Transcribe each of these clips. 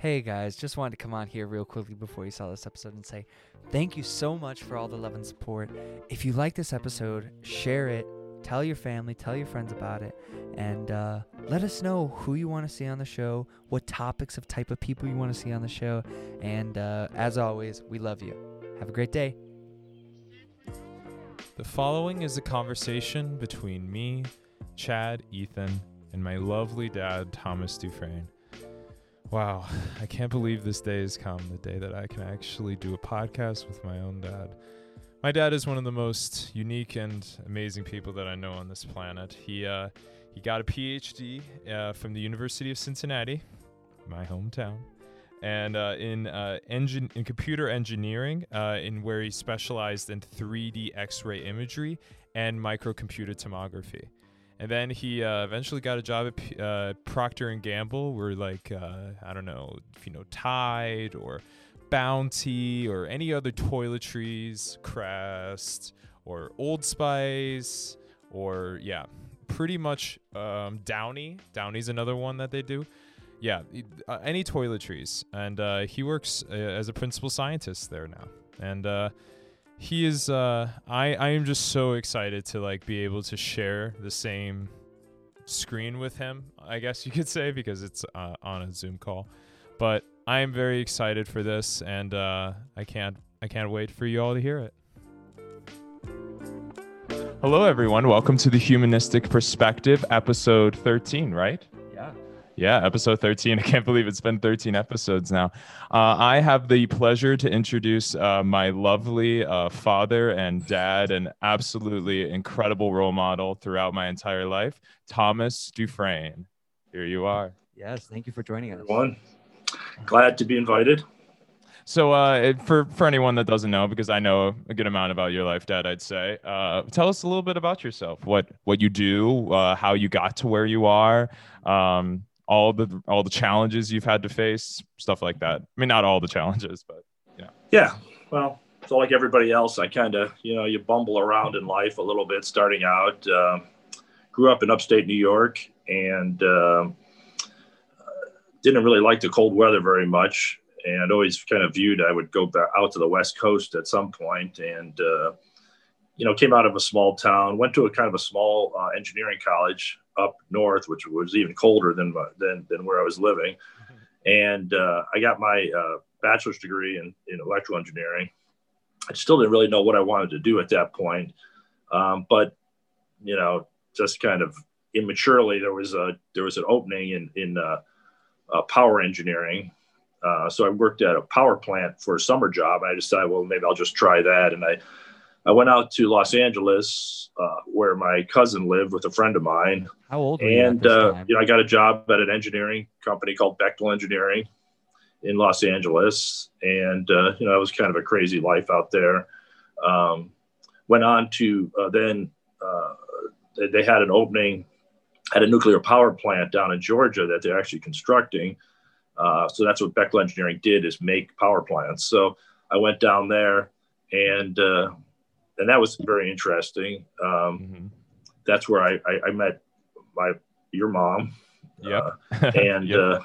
Hey guys, just wanted to come on here real quickly before you saw this episode and say thank you so much for all the love and support. If you like this episode, share it, tell your family, tell your friends about it, and uh, let us know who you want to see on the show, what topics of type of people you want to see on the show, and uh, as always, we love you. Have a great day. The following is a conversation between me, Chad, Ethan, and my lovely dad, Thomas Dufresne. Wow, I can't believe this day has come, the day that I can actually do a podcast with my own dad. My dad is one of the most unique and amazing people that I know on this planet. He uh, he got a PhD uh, from the University of Cincinnati, my hometown, and uh, in uh, in computer engineering, uh, in where he specialized in 3D X-ray imagery and micro computed tomography. And then he uh, eventually got a job at P- uh, Procter and Gamble, where like uh, I don't know, if you know Tide or Bounty or any other toiletries, Crest or Old Spice or yeah, pretty much um, Downy. Downy's another one that they do. Yeah, uh, any toiletries, and uh, he works uh, as a principal scientist there now, and he is. Uh, I I am just so excited to like be able to share the same screen with him. I guess you could say because it's uh, on a Zoom call, but I am very excited for this, and uh, I can't I can't wait for you all to hear it. Hello, everyone. Welcome to the Humanistic Perspective, episode 13, right? Yeah. Yeah, episode 13. I can't believe it's been 13 episodes now. Uh, I have the pleasure to introduce uh, my lovely uh, father and dad, and absolutely incredible role model throughout my entire life, Thomas Dufresne. Here you are. Yes, thank you for joining us. everyone. Glad to be invited. So, uh, for for anyone that doesn't know, because I know a good amount about your life, Dad, I'd say, uh, tell us a little bit about yourself. What what you do, uh, how you got to where you are, um, all the all the challenges you've had to face, stuff like that. I mean, not all the challenges, but Yeah, Yeah. well, so like everybody else, I kind of, you know, you bumble around in life a little bit starting out. Um grew up in upstate New York and um didn't really like the cold weather very much. And always kind of viewed I would go back out to the West Coast at some point and, uh, you know, came out of a small town, went to a kind of a small uh, engineering college up north, which was even colder than, than, than where I was living. And uh, I got my uh, bachelor's degree in, in electrical engineering. I still didn't really know what I wanted to do at that point. Um, but, you know, just kind of immaturely, there was a, there was an opening in, in uh, uh, power engineering. Uh, so I worked at a power plant for a summer job. And I decided, well, maybe I'll just try that. And I, I went out to Los Angeles, uh, where my cousin lived with a friend of mine. How old you And, this uh, you know, I got a job at an engineering company called Bechtel Engineering in Los Angeles. And, uh, you know, it was kind of a crazy life out there. Um, went on to uh, then, uh, they, they had an opening at a nuclear power plant down in Georgia that they're actually constructing. Uh, so that's what Bechtel Engineering did is make power plants. So I went down there and, uh, and that was very interesting. Um, mhm. that's where I, I, I met my your mom. Yeah, Uh, and Yep. uh,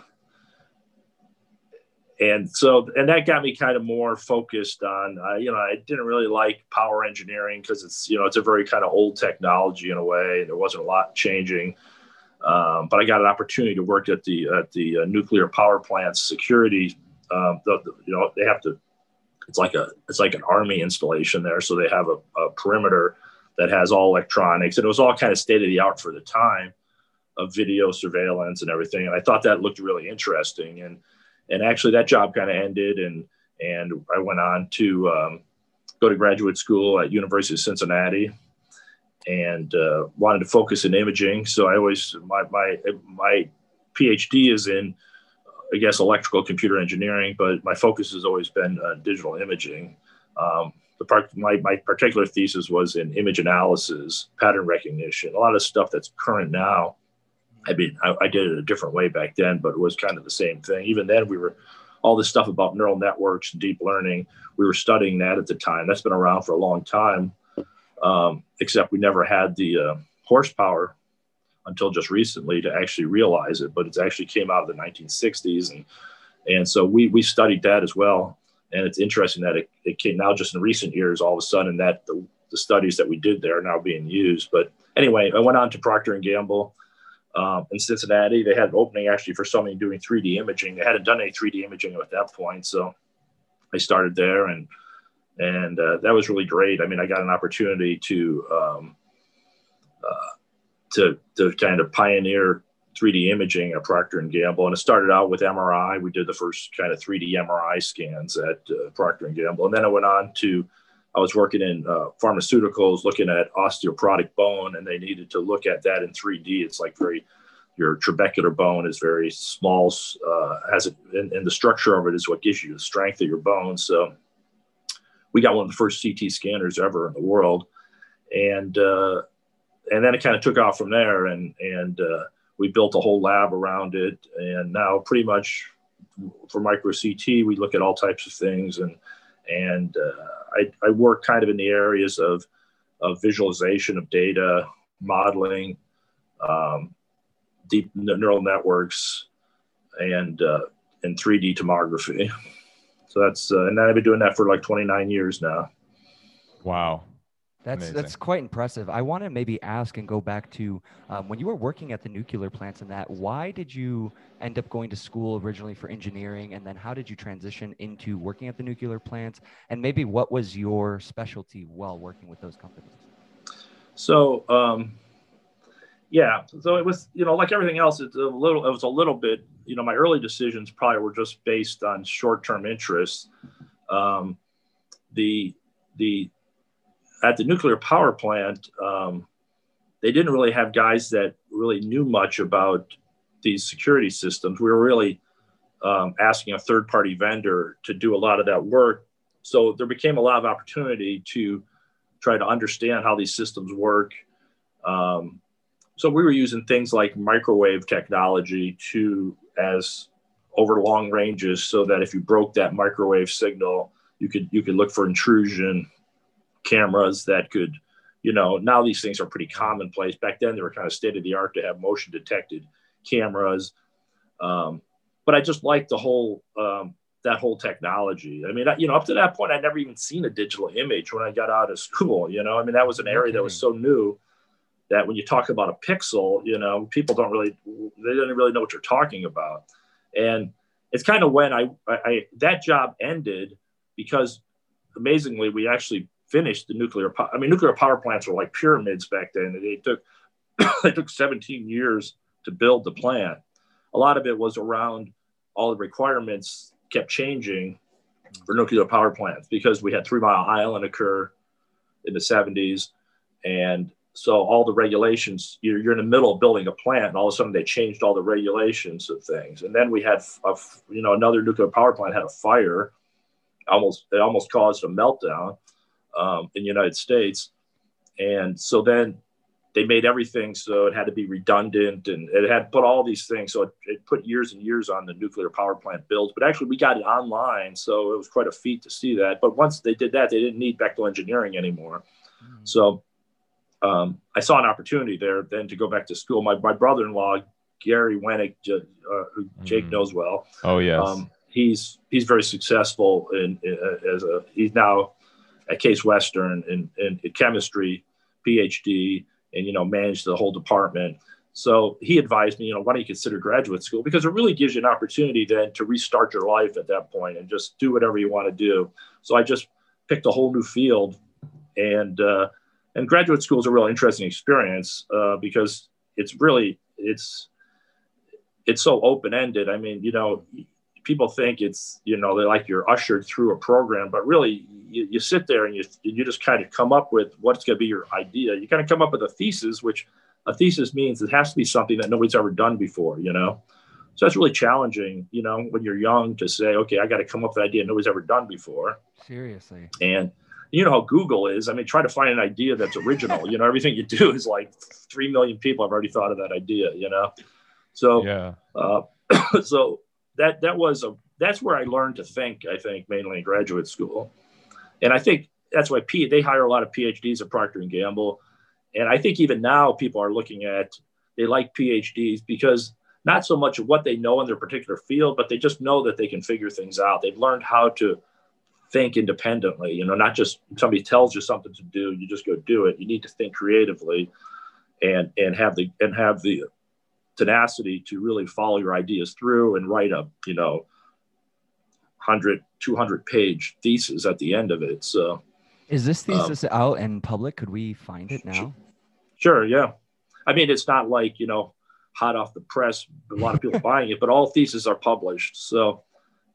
and so and that got me kind of more focused on uh, you know I didn't really like power engineering because it's you know it's a very kind of old technology in a way. There wasn't a lot changing. Um, but I got an opportunity to work at the at the uh, nuclear power plants security. Um, the, the- you know they have to. It's like a it's like an army installation there, so they have a, a perimeter that has all electronics, and it was all kind of state of the art for the time of video surveillance and everything. And I thought that looked really interesting. And and actually, that job kind of ended, and and I went on to um, go to graduate school at University of Cincinnati, and uh, wanted to focus in imaging. So I always my my my PhD is in I guess electrical computer engineering, but my focus has always been uh, digital imaging. Um, the part my, my particular thesis was in image analysis, pattern recognition, a lot of stuff that's current now. I mean, I, I did it a different way back then, but it was kind of the same thing. Even then, we were all this stuff about neural networks deep learning. We were studying that at the time. That's been around for a long time, um, except we never had the uh, horsepower until just recently to actually realize it. But it actually came out of the 1960s, and And so we we studied that as well. And it's interesting that it, it came now just in recent years, all of a sudden that the, the studies that we did there are now being used. But anyway, I went on to Procter and Gamble um, in Cincinnati. They had an opening actually for somebody doing 3D imaging. They hadn't done any 3D imaging at that point, so I started there, and and uh, that was really great. I mean, I got an opportunity to um, uh, to to kind of pioneer 3D imaging at Procter and Gamble, and it started out with MRI. We did the first kind of 3D MRI scans at uh, Procter and Gamble, and then I went on to I was working in uh, pharmaceuticals, looking at osteoporotic bone, and they needed to look at that in 3D. It's like very your trabecular bone is very small, uh, it, and, and, the structure of it is what gives you the strength of your bone. So we got one of the first CT scanners ever in the world, and uh, and then it kind of took off from there, and and uh, we built a whole lab around it, and now pretty much for micro CT we look at all types of things, and and uh, I, I work kind of in the areas of of visualization of data, modeling, um, deep neural networks, and uh, and 3D tomography. So that's uh, and I've been doing that for like 29 years now. Wow. That's Amazing. that's quite impressive. I want to maybe ask and go back to um, when you were working at the nuclear plants and that. Why did you end up going to school originally for engineering, and then how did you transition into working at the nuclear plants? And maybe what was your specialty while working with those companies? So, um, yeah, so it was you know like everything else, it's a little. It was a little bit. You know, my early decisions probably were just based on short-term interests. Um, the the at the nuclear power plant, um, they didn't really have guys that really knew much about these security systems. We were really um, asking a third party vendor to do a lot of that work. So there became a lot of opportunity to try to understand how these systems work. Um, so we were using things like microwave technology to as over long ranges so that if you broke that microwave signal, you could you could look for intrusion cameras that could, you know, now these things are pretty commonplace. Back then, they were kind of state of the art to have motion detected cameras. Um, but I just liked the whole um, that whole technology. I mean, you know, up to that point, I'd never even seen a digital image when I got out of school. You know, I mean, that was an area that was so new that when you talk about a pixel, you know, people don't really they didn't really know what you're talking about. And it's kind of when I, I, I that job ended because amazingly we actually finished the nuclear. Po- I mean, nuclear power plants were like pyramids back then. They took they took 17 years to build the plant. A lot of it was around all the requirements kept changing for nuclear power plants because we had Three Mile Island occur in the 70s, and so all the regulations you're, you're in the middle of building a plant, and all of a sudden they changed all the regulations of things. And then we had a, you know another nuclear power plant had a fire, almost it almost caused a meltdown um, in the United States. And so then they made everything so it had to be redundant and it had put all these things. So it, it, put years and years on the nuclear power plant builds. But actually, we got it online. So it was quite a feat to see that. But once they did that, they didn't need Bechtel engineering anymore. Mm-hmm. So um, I saw an opportunity there then to go back to school. My, my brother in law, Gary Wennick, uh, who mm-hmm. Jake knows well. Oh, yes. Um, he's he's very successful in, in, as a he's now at Case Western in, in, in chemistry, PhD, and you know managed the whole department. So he advised me, you know, why don't you consider graduate school? Because it really gives you an opportunity then to restart your life at that point and just do whatever you want to do. So I just picked a whole new field, and uh, and graduate school is a real interesting experience uh, because it's really it's it's so open ended. I mean, you know, people think it's you know they like you're ushered through a program but really you, you sit there and you, you just kind of come up with what's going to be your idea. You kind of come up with a thesis which a thesis means it has to be something that nobody's ever done before you know? So that's really challenging you know when you're young to say okay i got to come up with an idea nobody's ever done before. Seriously. And you know how google is. I mean try to find an idea that's original. You know everything you do is like 3 million people have already thought of that idea you know? So yeah. uh, so that that was a that's where I learned to think. I think mainly in graduate school, and I think that's why P, they hire a lot of PhDs at Procter and Gamble, and I think even now people are looking at they like PhDs because not so much of what they know in their particular field, but they just know that they can figure things out. They've learned how to think independently, you know, not just somebody tells you something to do, you just go do it. You need to think creatively and and have the and have the tenacity to really follow your ideas through and write a, you know, 100 200 page thesis at the end of it. So is this um, thesis um, out in public? Could we find it now? Sure, yeah. I mean, it's not like, you know, hot off the press, a lot of people buying it, but all theses are published. So,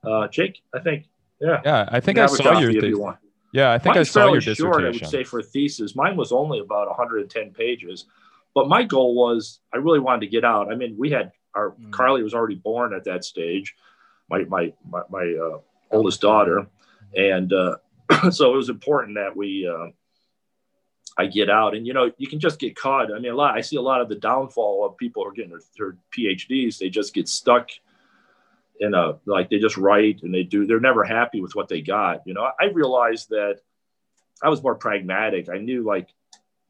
uh, Jake, I think, yeah. Yeah, I think I saw your thesis. You yeah, I think Mine's I saw your dissertation. Short, I would say for a thesis. Mine was only about 110 pages, but my goal was I really wanted to get out. I mean, we had our mm. Carly was already born at that stage, my my my, my uh, oldest daughter, and uh, so it was important that we uh, I get out. And you know, you can just get caught. I mean, a lot. I see a lot of the downfall of people who are getting their, their PhDs. They just get stuck in a like they just write and they do. They're never happy with what they got. You know, I realized that I was more pragmatic. I knew like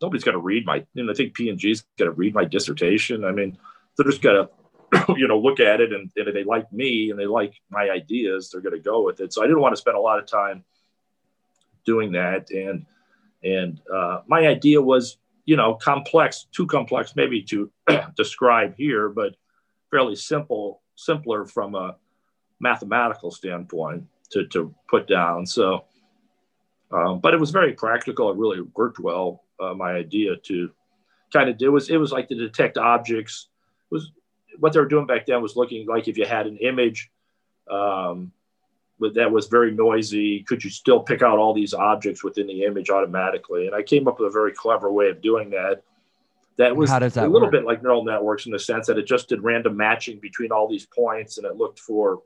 nobody's going to read my. I think P and G's going to read my dissertation. I mean, they're just going to you know look at it and, and if they like me and they like my ideas they're going to go with it so i didn't want to spend a lot of time doing that and and uh, my idea was, you know, complex, too complex maybe to describe here, but fairly simple, simpler from a mathematical standpoint to, to put down. So, um, but it was very practical. It really worked well. Uh, my idea to kind of do was it was like to detect objects. It was what they were doing back then was looking like if you had an image um, that was very noisy. Could you still pick out all these objects within the image automatically? And I came up with a very clever way of doing that. That was that a little work? bit like neural networks in the sense that it just did random matching between all these points and it looked for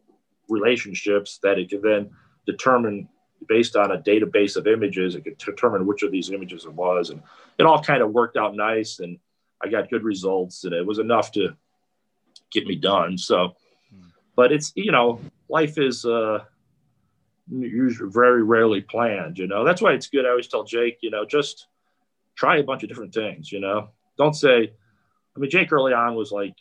relationships that it could then determine based on a database of images. It could determine which of these images it was. And it all kind of worked out nice. And I got good results and it was enough to get me done. So, hmm. but it's, you know, life is, uh, usually very rarely planned. You know, that's why it's good. I always tell Jake, you know, just try a bunch of different things. You know, don't say. I mean, Jake early on was like,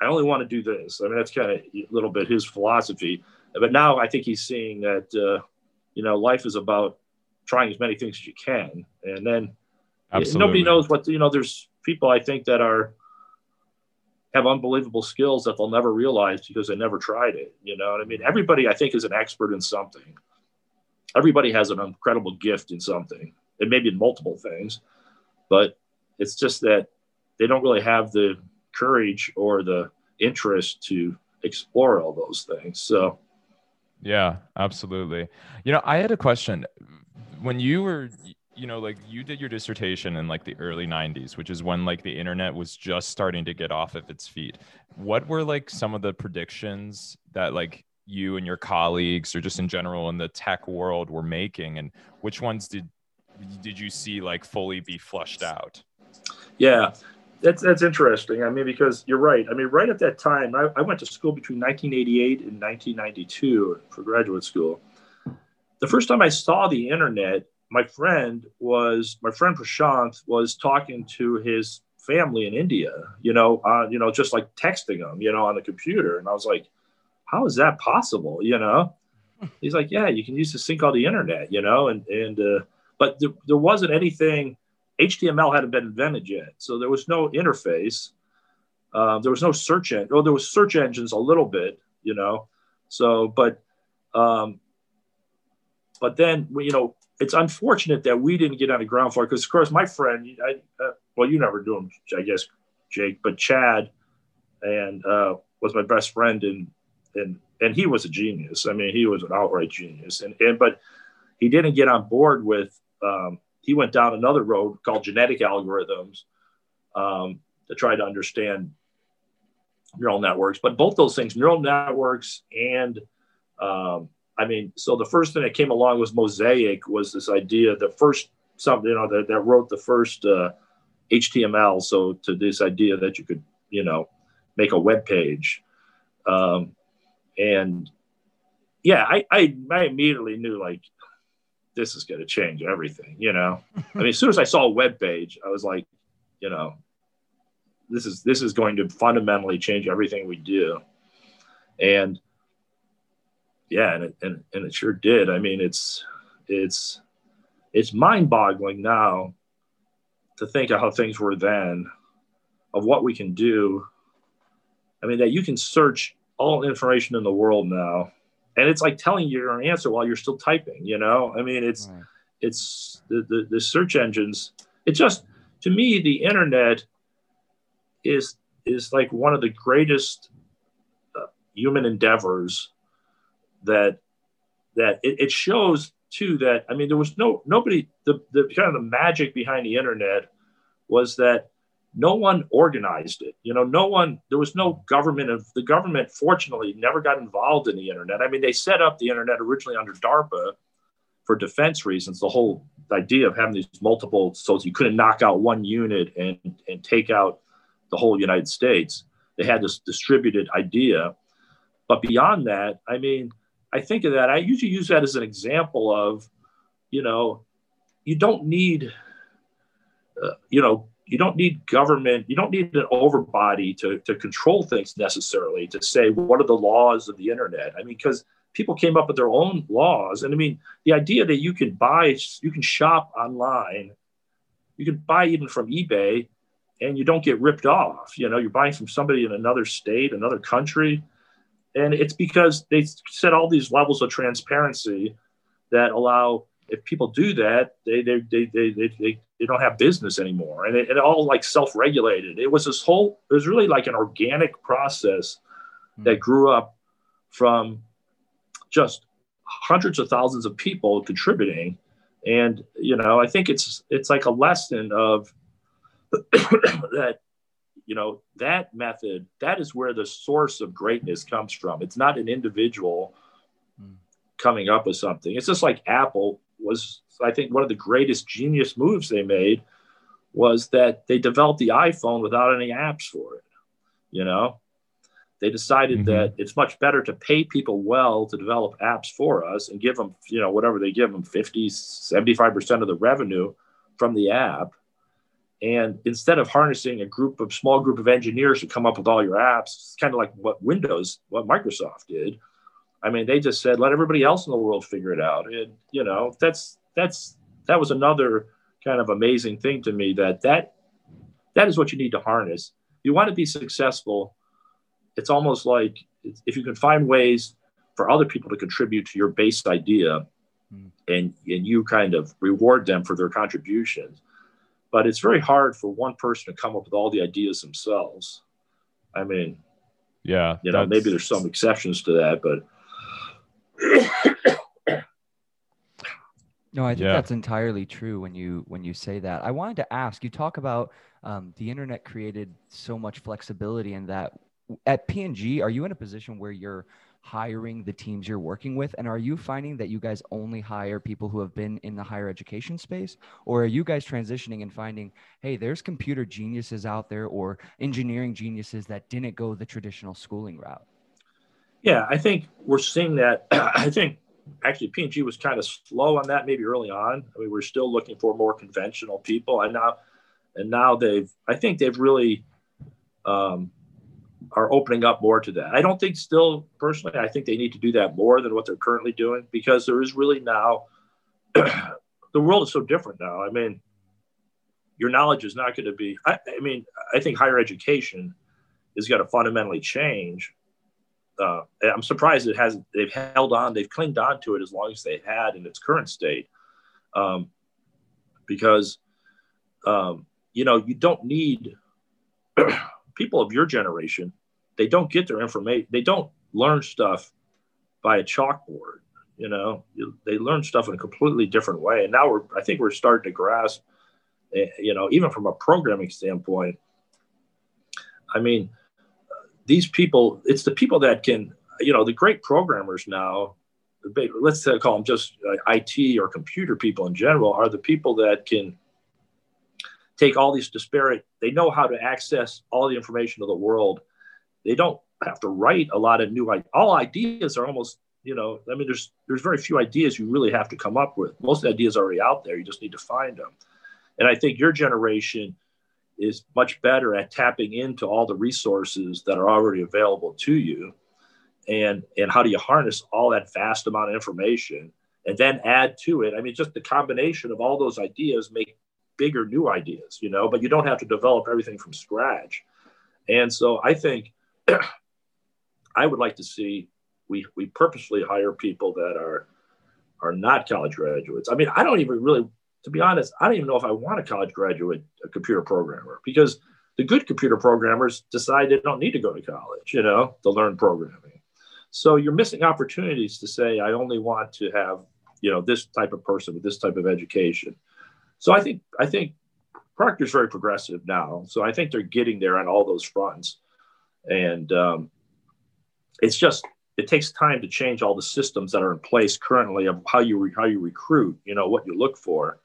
I only want to do this. I mean, that's kind of a little bit his philosophy. But now I think he's seeing that, uh, you know, life is about trying as many things as you can, and then Absolutely. nobody knows what you know. There's people I think that are have unbelievable skills that they'll never realize because they never tried it. You know what I mean? Everybody, I think, is an expert in something. Everybody has an incredible gift in something. It may be in multiple things, but it's just that they don't really have the courage or the interest to explore all those things. So, yeah, absolutely. You know, I had a question. When you were you know like you did your dissertation in like the early 90s which is when like the internet was just starting to get off of its feet what were like some of the predictions that like you and your colleagues or just in general in the tech world were making and which ones did did you see like fully be flushed out yeah that's that's interesting. I mean because you're right. I mean right at that time i, I went to school between 1988 and 1992 for graduate school. The first time i saw the internet my friend was my friend Prashant was talking to his family in India, you know, uh, you know, just like texting them, you know, on the computer. And I was like, how is that possible? You know, he's like, yeah, you can use this thing called the internet, you know, and, and, uh, but there, there wasn't anything, HTML hadn't been invented yet. So there was no interface. Uh, there was no search engine. Oh, there was search engines a little bit, you know. So, but, um, but then, you know, it's unfortunate that we didn't get on the ground floor because, of course, my friend, I, uh, well, you never do him, I guess, Jake, but Chad, and uh, was my best friend, and and and he was a genius. I mean, he was an outright genius, and and but he didn't get on board with. Um, he went down another road called genetic algorithms um, to try to understand neural networks. But both those things, neural networks and um, I mean, so the first thing that came along was Mosaic was this idea, the first something, you know, that, that wrote the first uh, HTML. So to this idea that you could, you know, make a web page. Um, and yeah, I, I, I immediately knew like, this is going to change everything, you know? I mean, as soon as I saw a web page, I was like, you know, this is this is going to fundamentally change everything we do. And yeah and it, and, and it sure did. I mean it's it's it's mind-boggling now to think of how things were then of what we can do. I mean that you can search all information in the world now and it's like telling you your answer while you're still typing you know i mean it's right. it's the, the the search engines it just to me the internet is is like one of the greatest uh, human endeavors that that it, it, shows too that I mean there was no nobody the, the kind of the magic behind the internet was that no one organized it you know no one there was no government of the government fortunately never got involved in the internet i mean they set up the internet originally under darpa for defense reasons the whole idea of having these multiple so you couldn't knock out one unit and and take out the whole United States. They had this distributed idea. But beyond that, I mean, I think of that, I usually use that as an example of, you know, you don't need, uh, you know, you don't need government, you don't need an overbody to, to control things necessarily to say, what are the laws of the internet? I mean, because people came up with their own laws. And I mean, the idea that you can buy, you can shop online, you can buy even from eBay and you don't get ripped off. You know, you're buying from somebody in another state, another country. And it's because they set all these levels of transparency that allow, if people do that, they, they, they, they, they, they, they don't have business anymore. And it, it all like self regulated. It was this whole, it was really like an organic process mm-hmm. that grew up from just hundreds of thousands of people contributing. And, you know, I think it's, it's like a lesson of, that you know that method that is where the source of greatness comes from it's not an individual mm. coming up with something it's just like apple was i think one of the greatest genius moves they made was that they developed the iphone without any apps for it you know they decided mm-hmm. that it's much better to pay people well to develop apps for us and give them you know whatever they give them 50 75% of the revenue from the app and instead of harnessing a group of small group of engineers to come up with all your apps, it's kind of like what Windows, what Microsoft did. I mean, they just said, let everybody else in the world figure it out. And, you know, that's, that's, that was another kind of amazing thing to me that that, that is what you need to harness. If you want to be successful, it's almost like if you can find ways for other people to contribute to your base idea mm. and, and you kind of reward them for their contributions, but it's very hard for one person to come up with all the ideas themselves. I mean, yeah, you know, maybe there's some exceptions to that, but no, I think yeah. that's entirely true when you when you say that. I wanted to ask. You talk about um, the internet created so much flexibility, and that at P&G, are you in a position where you're hiring the teams you're working with? And are you finding that you guys only hire people who have been in the higher education space? Or are you guys transitioning and finding, hey, there's computer geniuses out there or engineering geniuses that didn't go the traditional schooling route? Yeah, I think we're seeing that. I think actually P&G was kind of slow on that maybe early on. I mean, we're still looking for more conventional people. And now, and now they've, I think they've really, um, are opening up more to that. I don't think still personally, I think they need to do that more than what they're currently doing because there is really now the world is so different now. I mean, your knowledge is not going to be, I, I mean, I think higher education is going to fundamentally change. Uh, I'm surprised it hasn't, they've held on, they've clinged on to it as long as they had in its current state. Um, because, um, you know, you don't need people of your generation, they don't get their information. They don't learn stuff by a chalkboard. You know, they learn stuff in a completely different way. And now we're, I think we're starting to grasp, eh, you know, even from a programming standpoint. I mean, these people, it's the people that can, you know, the great programmers now, let's call them just uh, IT or computer people in general, are the people that can take all these disparate, they know how to access all the information of the world. They don't have to write a lot of new all ideas are almost you know i mean there's there's very few ideas you really have to come up with most ideas are already out there you just need to find them and i think your generation is much better at tapping into all the resources that are already available to you. And and how do you harness all that vast amount of information and then add to it? I mean just the combination of all those ideas make bigger new ideas you know but you don't have to develop everything from scratch. And so i think i would like to see we we purposely hire people that are are not college graduates. I mean i don't even really to be honest i don't even know if i want a college graduate a computer programmer because the good computer programmers decide they don't need to go to college you know to learn programming so you're missing opportunities to say, I only want to have, you know, this type of person with this type of education. So I think I think Procter's very progressive now. So I think they're getting there on all those fronts. And um, it's just it takes time to change all the systems that are in place currently of how you re- how you recruit, you know, what you look for.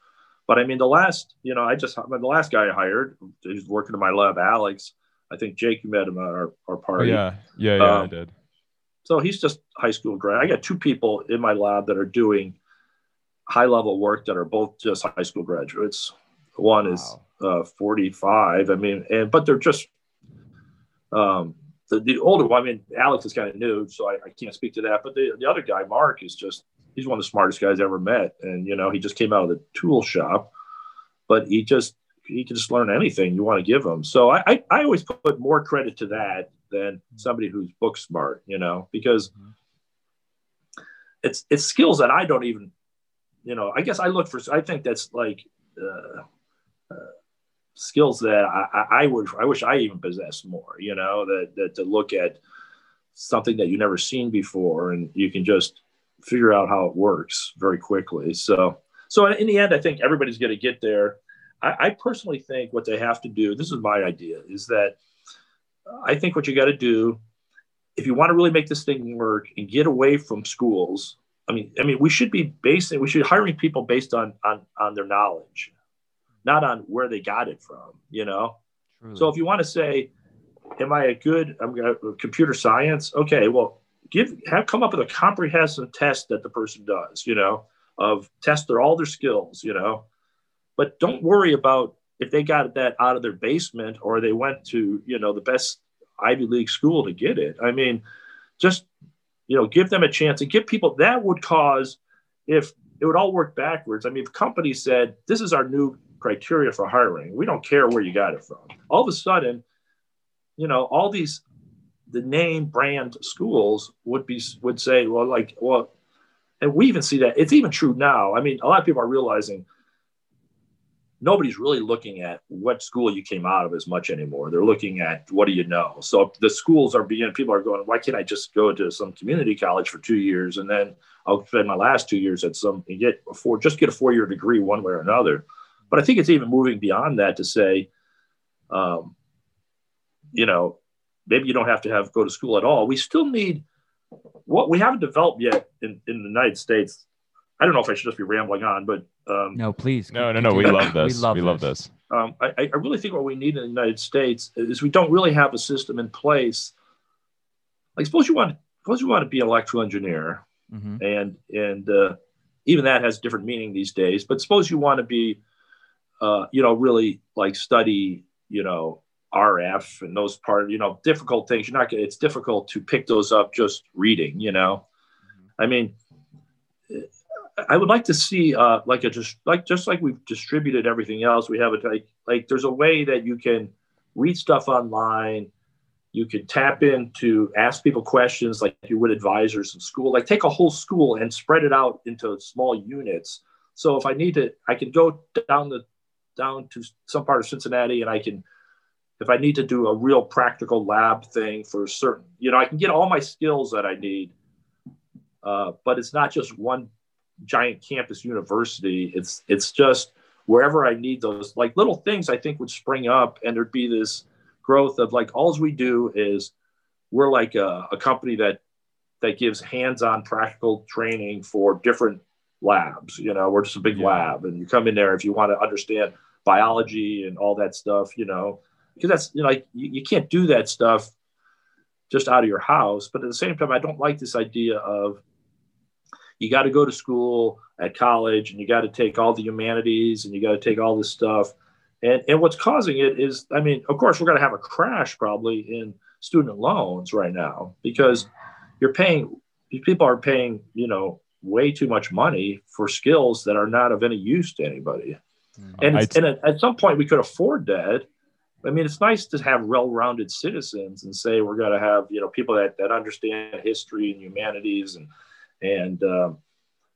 But I mean, the last, you know, I just the last guy I hired, he's working in my lab, Alex. I think Jake, you met him at our, our party. Oh, yeah, yeah, yeah, um, I did. So he's just high school grad. I got two people in my lab that are doing high level work that are both just high school graduates. One wow. is uh, 45. I mean, and but they're just um, the, the older one. I mean, Alex is kind of new, so I, I can't speak to that. But the, the other guy, Mark, is just he's one of the smartest guys I ever met. And you know, he just came out of the tool shop, but he just he can just learn anything you want to give him. So I, I, I always put more credit to that than somebody who's book smart, you know, because it's it's skills that I don't even, you know, I guess I look for. I think that's like uh, uh, skills that I, I would I wish I even possessed more, you know, that that to look at something that you've never seen before and you can just figure out how it works very quickly. So so in the end, I think everybody's going to get there. I, I personally think what they have to do. This is my idea: is that I think what you got to do if you want to really make this thing work and get away from schools. I mean, I mean, we should be basing, we should be hiring people based on on on their knowledge, not on where they got it from. You know. Truly. So if you want to say, "Am I a good? I'm going computer science." Okay, well, give have come up with a comprehensive test that the person does. You know, of test their all their skills. You know, but don't worry about if they got that out of their basement or they went to you know the best ivy league school to get it i mean just you know give them a chance and give people that would cause if it would all work backwards i mean if companies said this is our new criteria for hiring we don't care where you got it from all of a sudden you know all these the name brand schools would be would say well like well and we even see that it's even true now i mean a lot of people are realizing nobody's really looking at what school you came out of as much anymore. They're looking at what do you know. So the schools are being people are going, why can't I just go to some community college for two years and then I'll spend my last two years at some and get a four just get a four year degree one way or another. But I think it's even moving beyond that to say, um, you know, maybe you don't have to have go to school at all. We still need what we haven't developed yet in, in the United States. I don't know if I should just be rambling on, but um, no, please. No, no, no. We love this. we love, we love this. Um, I, I really think what we need in the United States is we don't really have a system in place. Like suppose you want, suppose you want to be an electrical engineer, mm-hmm. and and uh, even that has different meaning these days. But suppose you want to be, uh, you know, really like study, you know, RF and those part, you know, difficult things. You're not. It's difficult to pick those up just reading. You know, mm-hmm. I mean I would like to see uh, like a just like just like we've distributed everything else. We have it like like there's a way that you can read stuff online. You can tap in to ask people questions like you would advisors in school. Like take a whole school and spread it out into small units. So if I need to, I can go down the down to some part of Cincinnati and I can if I need to do a real practical lab thing for certain, you know, I can get all my skills that I need. Uh, but it's not just one giant campus university. It's it's just wherever I need those like little things I think would spring up and there'd be this growth of like all we do is we're like a, a company that that gives hands-on practical training for different labs. You know, we're just a big yeah. lab and you come in there if you want to understand biology and all that stuff, you know, because that's you know like you, you can't do that stuff just out of your house. But at the same time, I don't like this idea of you got to go to school at college and you got to take all the humanities and you got to take all this stuff And, and what's causing it is, I mean, of course, we're going to have a crash probably in student loans right now because you're paying, people are paying, you know, way too much money for skills that are not of any use to anybody. Mm-hmm. And, and at, at some point, we could afford that. I mean, it's nice to have well-rounded citizens and say we're going to have you know people that, that understand history and humanities and and um,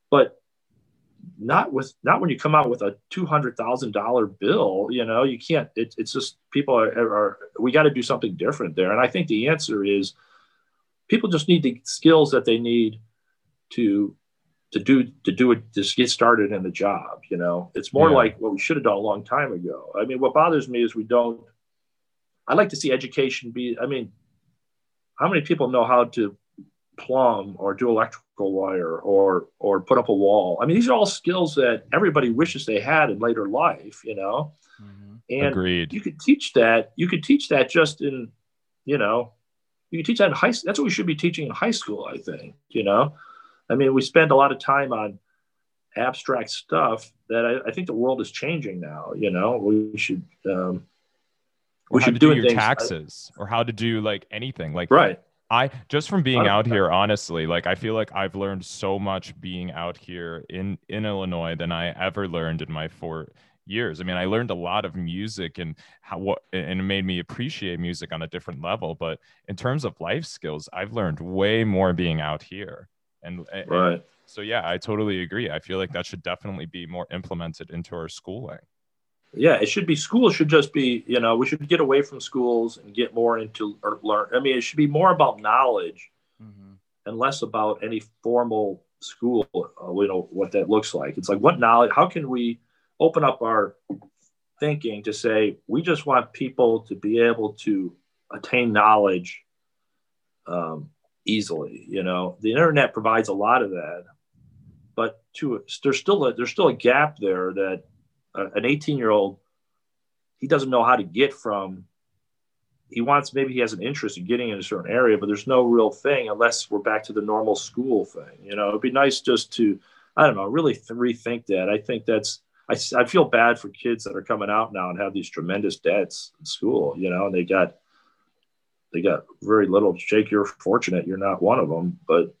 but not with not when you come out with a two hundred thousand dollar bill. You know, you can't. It, it's just people are, are we got to do something different there. And I think the answer is people just need the skills that they need to to do to do it to get started in the job. You know, it's more yeah. like what we should have done a long time ago. I mean, what bothers me is we don't. I'd like to see education be. I mean, how many people know how to plumb or do electrical wire or or put up a wall. I mean, these are all skills that everybody wishes they had in later life, you know. Mm-hmm. And Agreed. you could teach that. You could teach that just in, you know, you could teach that in high. That's what we should be teaching in high school. I think. You know, I mean, we spend a lot of time on abstract stuff that I, I think the world is changing now. You know, we should. Um, we should do your taxes or how to do like anything like right I just from being out here, honestly, like I feel like I've learned so much being out here in in Illinois than I ever learned in my four years. I mean, I learned a lot of music and how what and it made me appreciate music on a different level. But in terms of life skills, I've learned way more being out here. And, right. So yeah, I totally agree. I feel like that should definitely be more implemented into our schooling yeah, it should be schools should just be, you know, we should get away from schools and get more into or learn. I mean, it should be more about knowledge mm-hmm. and less about any formal school, uh, you know, what that looks like. It's like, what knowledge, how can we open up our thinking to say, we just want people to be able to attain knowledge um, easily. You know, the internet provides a lot of that, but to there's still a, there's still a gap there that an 18 year old, he doesn't know how to get from. He wants maybe he has an interest in getting in a certain area, but there's no real thing unless we're back to the normal school thing. You know, it'd be nice just to, I don't know, really th- rethink that. I think that's I, I feel bad for kids that are coming out now and have these tremendous debts in school, you know, and they got they got very little. Jake, you're fortunate you're not one of them, but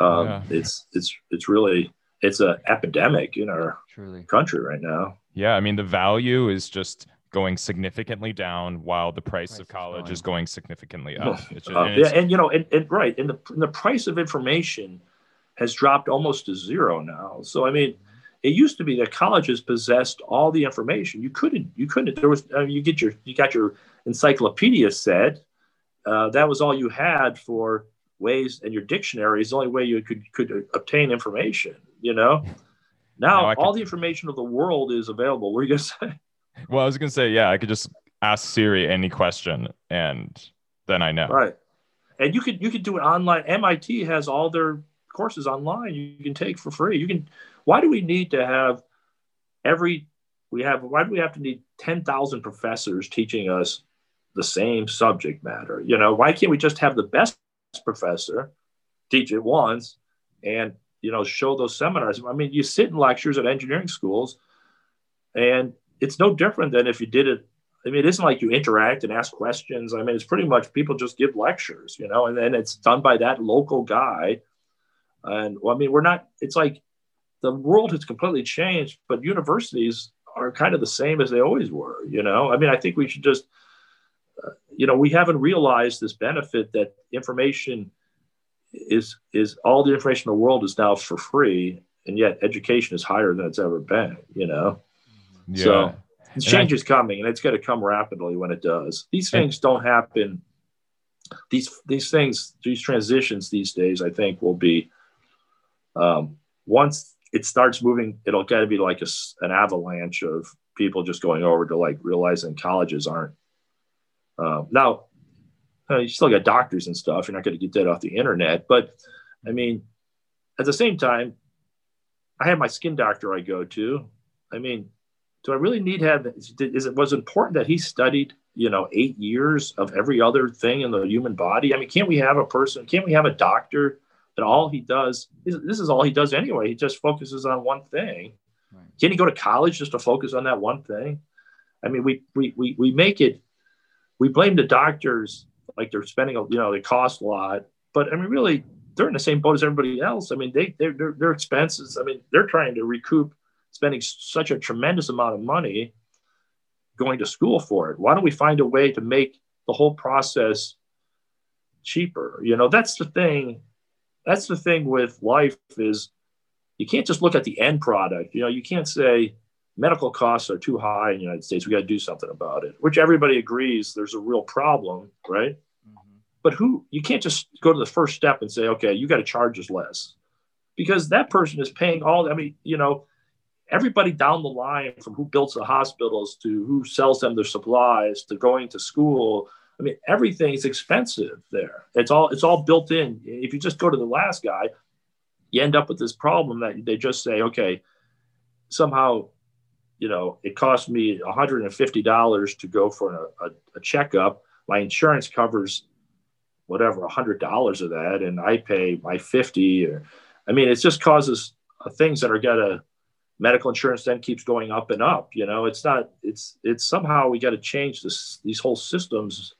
um, yeah. it's it's it's really it's an epidemic in our Truly. country right now. Yeah, I mean the value is just going significantly down while the price, price of college is going. is going significantly up. Just, uh, and yeah, and you know, and, and right, and the, and the price of information has dropped almost to zero now. So I mean, it used to be that colleges possessed all the information. You couldn't, you couldn't. There was uh, you get your you got your encyclopedia set. Uh, that was all you had for ways, and your dictionary is the only way you could could obtain information you know? Now all the information of the world is available. What are you gonna say? Well i was gonna say yeah i could just ask siri any question and then i know. Right. And you could you could do it online. Mit has all their courses online you can take for free. You can why do we need to have every we have why do we have to need 10,000 professors teaching us the same subject matter? You know why can't we just have the best professor teach it once and you know show those seminars. I mean you sit in lectures at engineering schools and it's no different than if you did it i mean it isn't like you interact and ask questions. I mean it's pretty much people just give lectures you know and then it's done by that local guy. And well, i mean we're not it's like the world has completely changed but universities are kind of the same as they always were you know? I mean i think we should just uh, you know we haven't realized this benefit that information is is all the information in the world is now for free, and yet education is higher than it's ever been. You know, yeah. so change is coming, and it's going to come rapidly when it does. These things don't happen. These these things, these transitions these days, I think, will be um, once it starts moving, it'll got to be like a, an avalanche of people just going over to like realizing colleges aren't. Uh, now, uh, you still got doctors and stuff. You're not going to get that off the internet. But I mean, at the same time, I have my skin doctor I go to. I mean, do I really need to have? Is it was important that he studied, you know, eight years of every other thing in the human body? I mean, can't we have a person? Can't we have a doctor that all he does? is, This is all he does anyway. He just focuses on one thing. Right. Can he go to college just to focus on that one thing? I mean, we we we we make it. We blame the doctors like they're spending, you know, they cost a lot, but I mean, really, they're in the same boat as everybody else. I mean, they their their expenses. I mean, they're trying to recoup spending such a tremendous amount of money going to school for it. Why don't we find a way to make the whole process cheaper? You know, that's the thing. That's the thing with life is you can't just look at the end product. You know, you can't say medical costs are too high in the United States. We got to do something about it, which everybody agrees there's a real problem, right? Mm-hmm. But who you can't just go to the first step and say, okay, you got to charge us less, because that person is paying all. I mean, you know, everybody down the line from who builds the hospitals to who sells them their supplies to going to school. I mean, everything's expensive there. It's all it's all built in. If you just go to the last guy, you end up with this problem that they just say, okay, somehow, you know, it cost me $150 to go for a, a, a checkup. My insurance covers whatever $100 of that, and I pay my 50. Or, I mean, it just causes things that are gonna medical insurance then keeps going up and up. You know, it's not. It's it's somehow we got to change this these whole systems.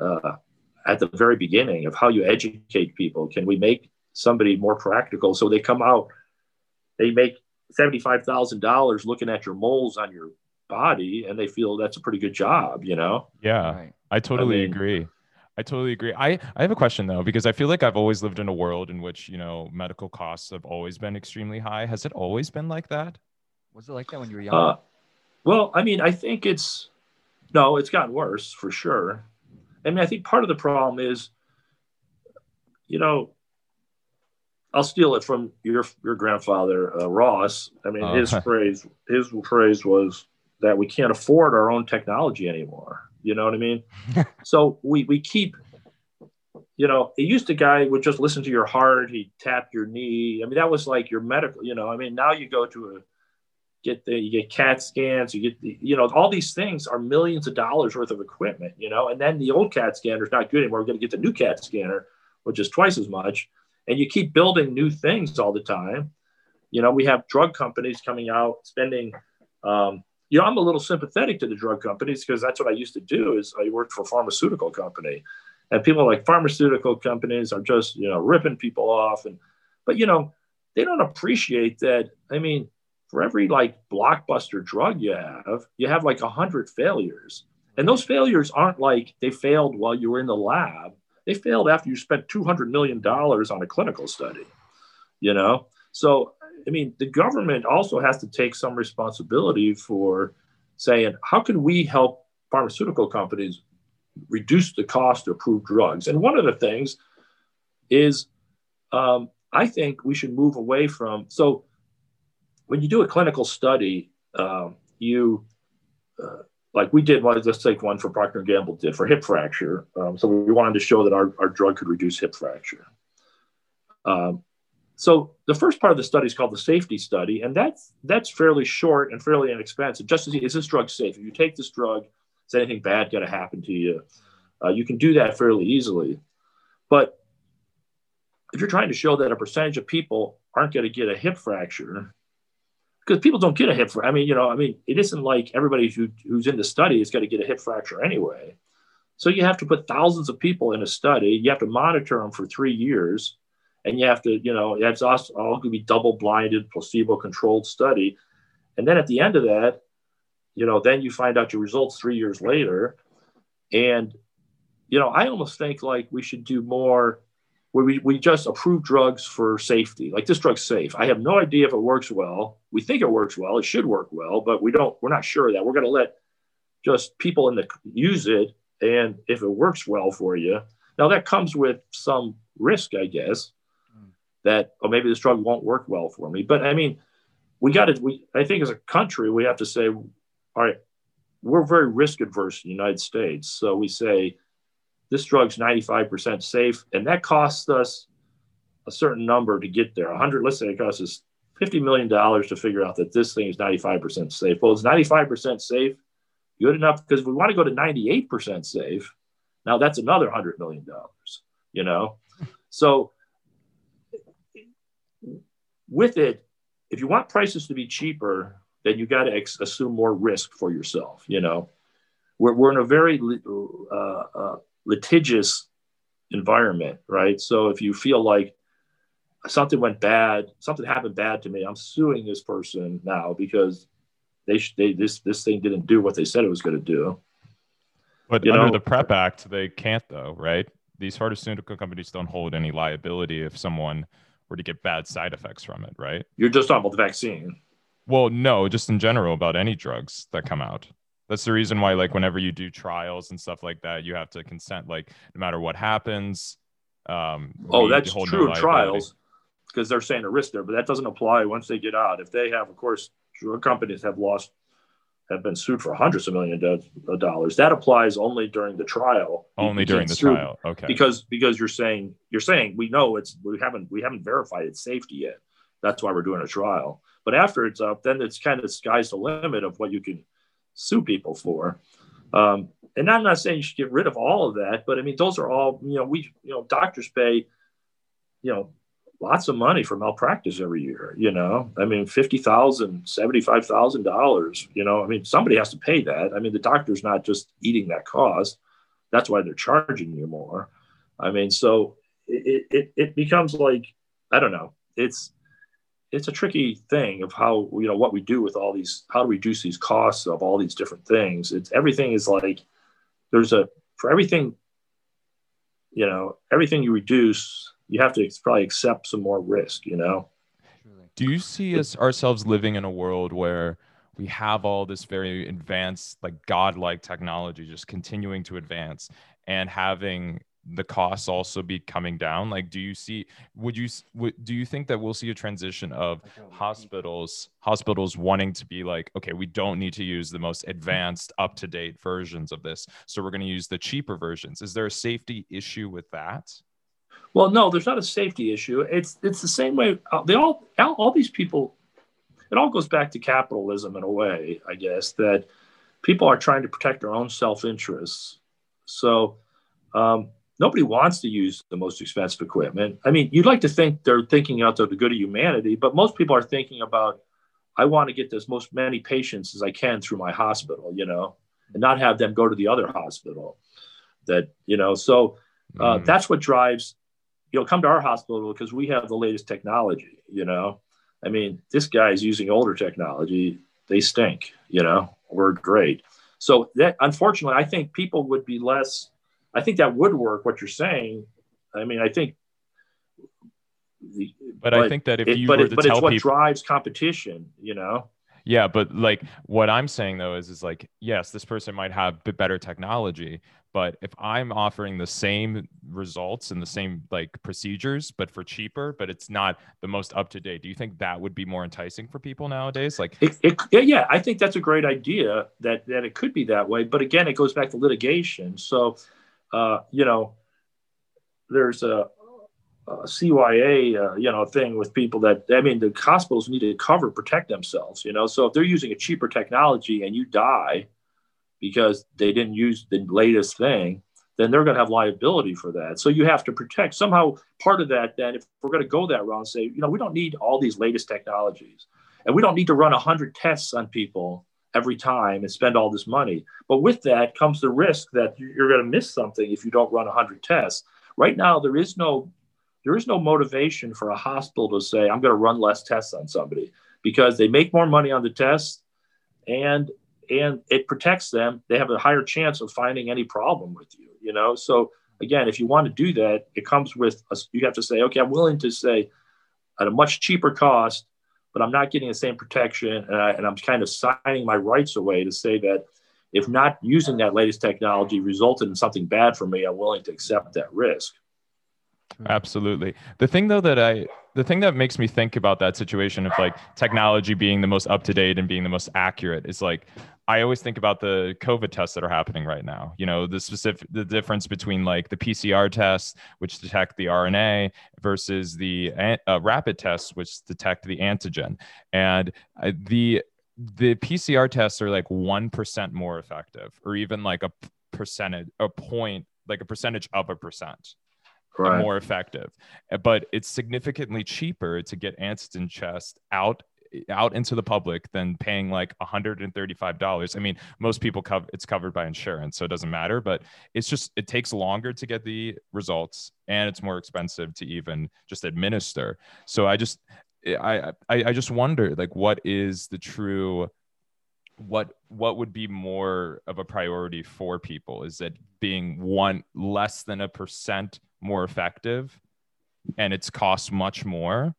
Uh, at the very beginning of how you educate people. Can we make somebody more practical. So they come out, they make $75,000 looking at your moles on your body and they feel that's a pretty good job, you know? Yeah. Right. I totally I mean, agree. I totally agree. I, I have a question though, because I feel like I've always lived in a world in which, you know, medical costs have always been extremely high. Has it always been like that? Was it like that when you were young? Uh, well, I mean, I think it's, no, it's gotten worse for sure. I mean, I think part of the problem is, you know, I'll steal it from your your grandfather uh, Ross. I mean, his phrase his phrase was that we can't afford our own technology anymore. You know what I mean? so we we keep. You know, it used to guy would just listen to your heart. He'd tap your knee. I mean, that was like your medical. You know, I mean, now you go to a get the you get CAT scans. You get the you know all these things are millions of dollars worth of equipment. You know, and then the old CAT scanner is not good anymore. We're going to get the new CAT scanner, which is twice as much and you keep building new things all the time. You know, we have drug companies coming out spending. Um, you know, I'm a little sympathetic to the drug companies because that's what I used to do. Is I worked for a pharmaceutical company, and people like pharmaceutical companies are just you know ripping people off, and but you know they don't appreciate that. I mean, for every like blockbuster drug you have, you have like a hundred failures, and those failures aren't like they failed while you were in the lab they failed after you spent $200 million on a clinical study, you know? So, I mean, the government also has to take some responsibility for saying, how can we help pharmaceutical companies reduce the cost of approved drugs? And one of the things is, um, I think we should move away from. So, when you do a clinical study, um, you uh, like we did one, let's take one for Procter and Gamble did for hip fracture. Um, so we wanted to show that our, our drug could reduce hip fracture. Um, so the first part of the study is called the safety study, and that's that's fairly short and fairly inexpensive. Just to see is this drug safe? If you take this drug, is anything bad going to happen to you? Uh, you can do that fairly easily. But if you're trying to show that a percentage of people aren't going to get a hip fracture, because people don't get a hip. I mean, you know, I mean, it isn't like everybody who, who's in the study is going to get a hip fracture anyway. So you have to put thousands of people in a study. You have to monitor them for three years, and you have to, you know, it's all, all going to be double-blinded, placebo-controlled study. And then at the end of that, you know, then you find out your results three years later, and you know, I almost think like we should do more where we, we just approve drugs for safety. Like this drug's safe. I have no idea if it works well. We think it works well. It should work well, but we don't, we're not sure that. We're going to let just people in the use it. And if it works well for you, now that comes with some risk, I guess, mm. that, oh, maybe this drug won't work well for me. But I mean, we got to, we, I think as a country, we have to say, all right, we're very risk adverse in the United States. So we say, this drug's 95% safe, and that costs us a certain number to get there. 100, let's say it costs us $50 million to figure out that this thing is 95% safe. Well, it's 95% safe, good enough because if we want to go to 98% safe. Now that's another $100 million, you know? So with it, if you want prices to be cheaper, then you got to ex- assume more risk for yourself. You know, we're, we're in a very uh, uh, litigious environment, right? So if you feel like something went bad, something happened bad to me, I'm suing this person now because they, they this this thing didn't do what they said it was going to do. But you under know, the PREP Act, they can't though, right? These pharmaceutical companies don't hold any liability if someone were to get bad side effects from it, right? You're just talking about the vaccine. Well, no, just in general about any drugs that come out. That's the reason why, like, whenever you do trials and stuff like that, you have to consent, like, no matter what happens. Um, oh, that's true of trials because they're saying a risk there, but that doesn't apply once they get out. If they have, of course, drug companies have lost, have been sued for hundreds of millions of dollars. That applies only during the trial. Only you during the trial, okay. Because because you're saying you're saying we know it's we haven't we haven't verified its safety yet. That's why we're doing a trial. But after it's up, then it's kind of sky's the limit of what you can sue people for. Um, and I'm not saying you should get rid of all of that, but I mean, those are all, you know, we, you know, doctors pay, you know, lots of money for malpractice every year, you know, I mean, $50,000, $75,000, you know, I mean, somebody has to pay that. I mean, the doctor's not just eating that cost. That's why they're charging you more. I mean, so it, it, it becomes like, I don't know, it's, it's a tricky thing of how you know what we do with all these how to reduce these costs of all these different things? It's everything is like there's a for everything you know everything you reduce you have to probably accept some more risk you know? Do you see us ourselves living in a world where we have all this very advanced like godlike technology just continuing to advance and having the costs also be coming down? Like do you see would you would, do you think that we'll see a transition of hospitals hospitals wanting to be like okay we don't need to use the most advanced up to date versions of this so we're going to use the cheaper versions. Is there a safety issue with that? Well no there's not a safety issue. It's it's the same way uh, they all all, all these people it all goes back to capitalism in a way i guess that people are trying to protect their own self-interests. So um, nobody wants to use the most expensive equipment. I mean, you'd like to think they're thinking out of the good of humanity, but most people are thinking about, I want to get as most many patients as I can through my hospital, you know, and not have them go to the other hospital. That you know, so uh, mm. that's what drives. You know, come to our hospital because we have the latest technology. You know, I mean, this guy's using older technology. They stink. You know, we're great. So that unfortunately, I think people would be less I think that would work. What you're saying. I mean, I think. The, but, but, I think that if it, you but were it, to but tell it's what people, drives competition, you know. Yeah, but like what I'm saying though is is like yes, this person might have better technology, but if I'm offering the same results and the same like procedures but for cheaper, but it's not the most up to date, do you think that would be more enticing for people nowadays? Like it, it, yeah, I think that's a great idea that that it could be that way, but again, it goes back to litigation. So uh, you know, there's a, a CYA, uh, you know, thing with people that I mean, the hospitals need to cover protect themselves. You know, so if they're using a cheaper technology and you die because they didn't use the latest thing, then they're going to have liability for that. So you have to protect somehow part of that. Then, if we're going to go that route and say, you know, we don't need all these latest technologies, and we don't need to run hundred tests on people every time and spend all this money. But with that comes the risk that you're going to miss something if you don't run 100 tests. Right now, there is no there is no motivation for a hospital to say I'm going to run less tests on somebody because they make more money on the tests and and it protects them. They have a higher chance of finding any problem with you. You know, so again, if you want to do that, it comes with a, you have to say, okay, I'm willing to say at a much cheaper cost but I'm not getting the same protection. And, I, and I'm kind of signing my rights away to say that if not using that latest technology resulted in something bad for me, I'm willing to accept that risk. Absolutely. The thing though that I the thing that makes me think about that situation of like technology being the most up to date and being the most accurate is like I always think about the COVID tests that are happening right now. You know, the specific the difference between like the PCR tests, which detect the RNA, versus the uh, rapid tests, which detect the antigen. And uh, the the PCR tests are like one percent more effective, or even like a percentage, a point, like a percentage of a percent. Right. more effective, uh, but it's significantly cheaper to get antigen tests out out into the public than paying like $135 i mean most people cover it's covered by insurance so it doesn't matter but it's just it takes longer to get the results and it's more expensive to even just administer. So i just i i, I just wonder like what is the true what what would be more of a priority for people? Is it being one less than a percent more effective and it's cost much more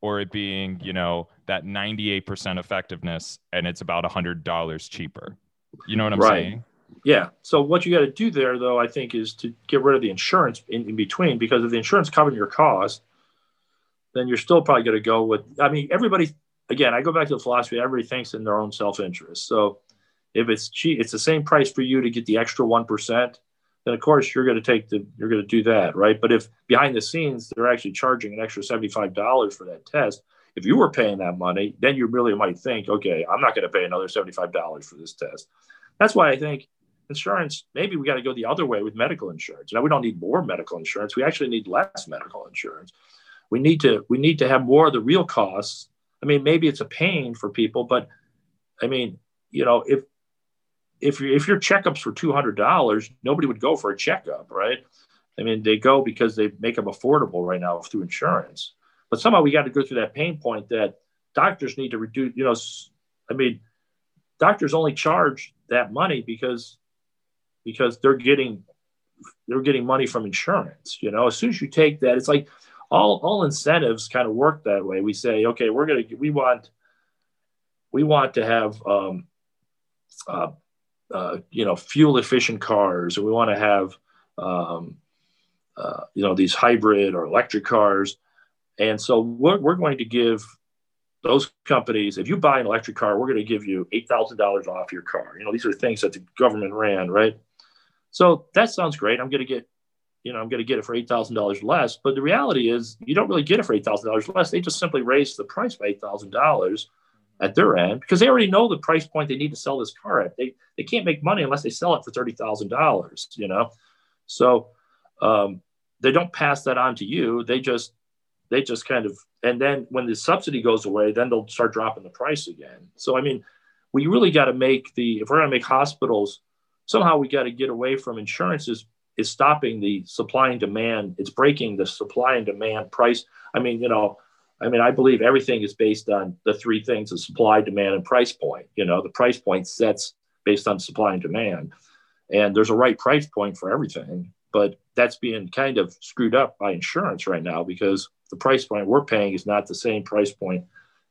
or it being you know that 98% effectiveness and it's about $100 cheaper you know what i'm right. saying yeah so what you got to do there though i think is to get rid of the insurance in, in between because if the insurance covering your cost then you're still probably going to go with i mean everybody again, I go back to the philosophy. Everybody thinks in their own self-interest. So if it's cheap, it's the same price for you to get the extra one percent. Then of course you're going to take the you're going to do that, right? But if behind the scenes they're actually charging an extra seventy-five dollars for that test, if you were paying that money, then you really might think, okay, I'm not going to pay another seventy-five dollars for this test. That's why I think insurance maybe we got to go the other way with medical insurance. Now we don't need more medical insurance. We actually need less medical insurance. We need to we need to have more of the real costs I mean, maybe it's a pain for people, but I mean, you know, if if you if your checkups were two hundred dollars, nobody would go for a checkup, right? I mean, they go because they make them affordable right now through insurance. But somehow we got to go through that pain point that doctors need to reduce. You know, I mean, doctors only charge that money because because they're getting they're getting money from insurance. You know, as soon as you take that, it's like all all incentives kind of work that way. We say, okay, we're gonna we want we want to have um, uh, uh, you know fuel efficient cars, or we want to have um, uh, you know these hybrid or electric cars, and so we're, we're going to give those companies, if you buy an electric car, we're going to give you eight thousand dollars off your car. You know, these are things that the government ran, right? So that sounds great. I'm going to get you know, I'm going to get it for $8,000 less. But the reality is, you don't really get it for $8,000 less. They just simply raise the price by $8,000 at their end because they already know the price point they need to sell this car at. They, they can't make money unless they sell it for $30,000, you know? So um, they don't pass that on to you. They just, they just kind of, and then when the subsidy goes away, then they'll start dropping the price again. So, I mean, we really got to make the, if we're going to make hospitals, somehow we got to get away from insurances is stopping the supply and demand. It's breaking the supply and demand price. I mean, you know, I mean, I believe everything is based on the three things of supply, demand, and price point. You know, the price point sets based on supply and demand. And there's a right price point for everything, but that's being kind of screwed up by insurance right now because the price point we're paying is not the same price point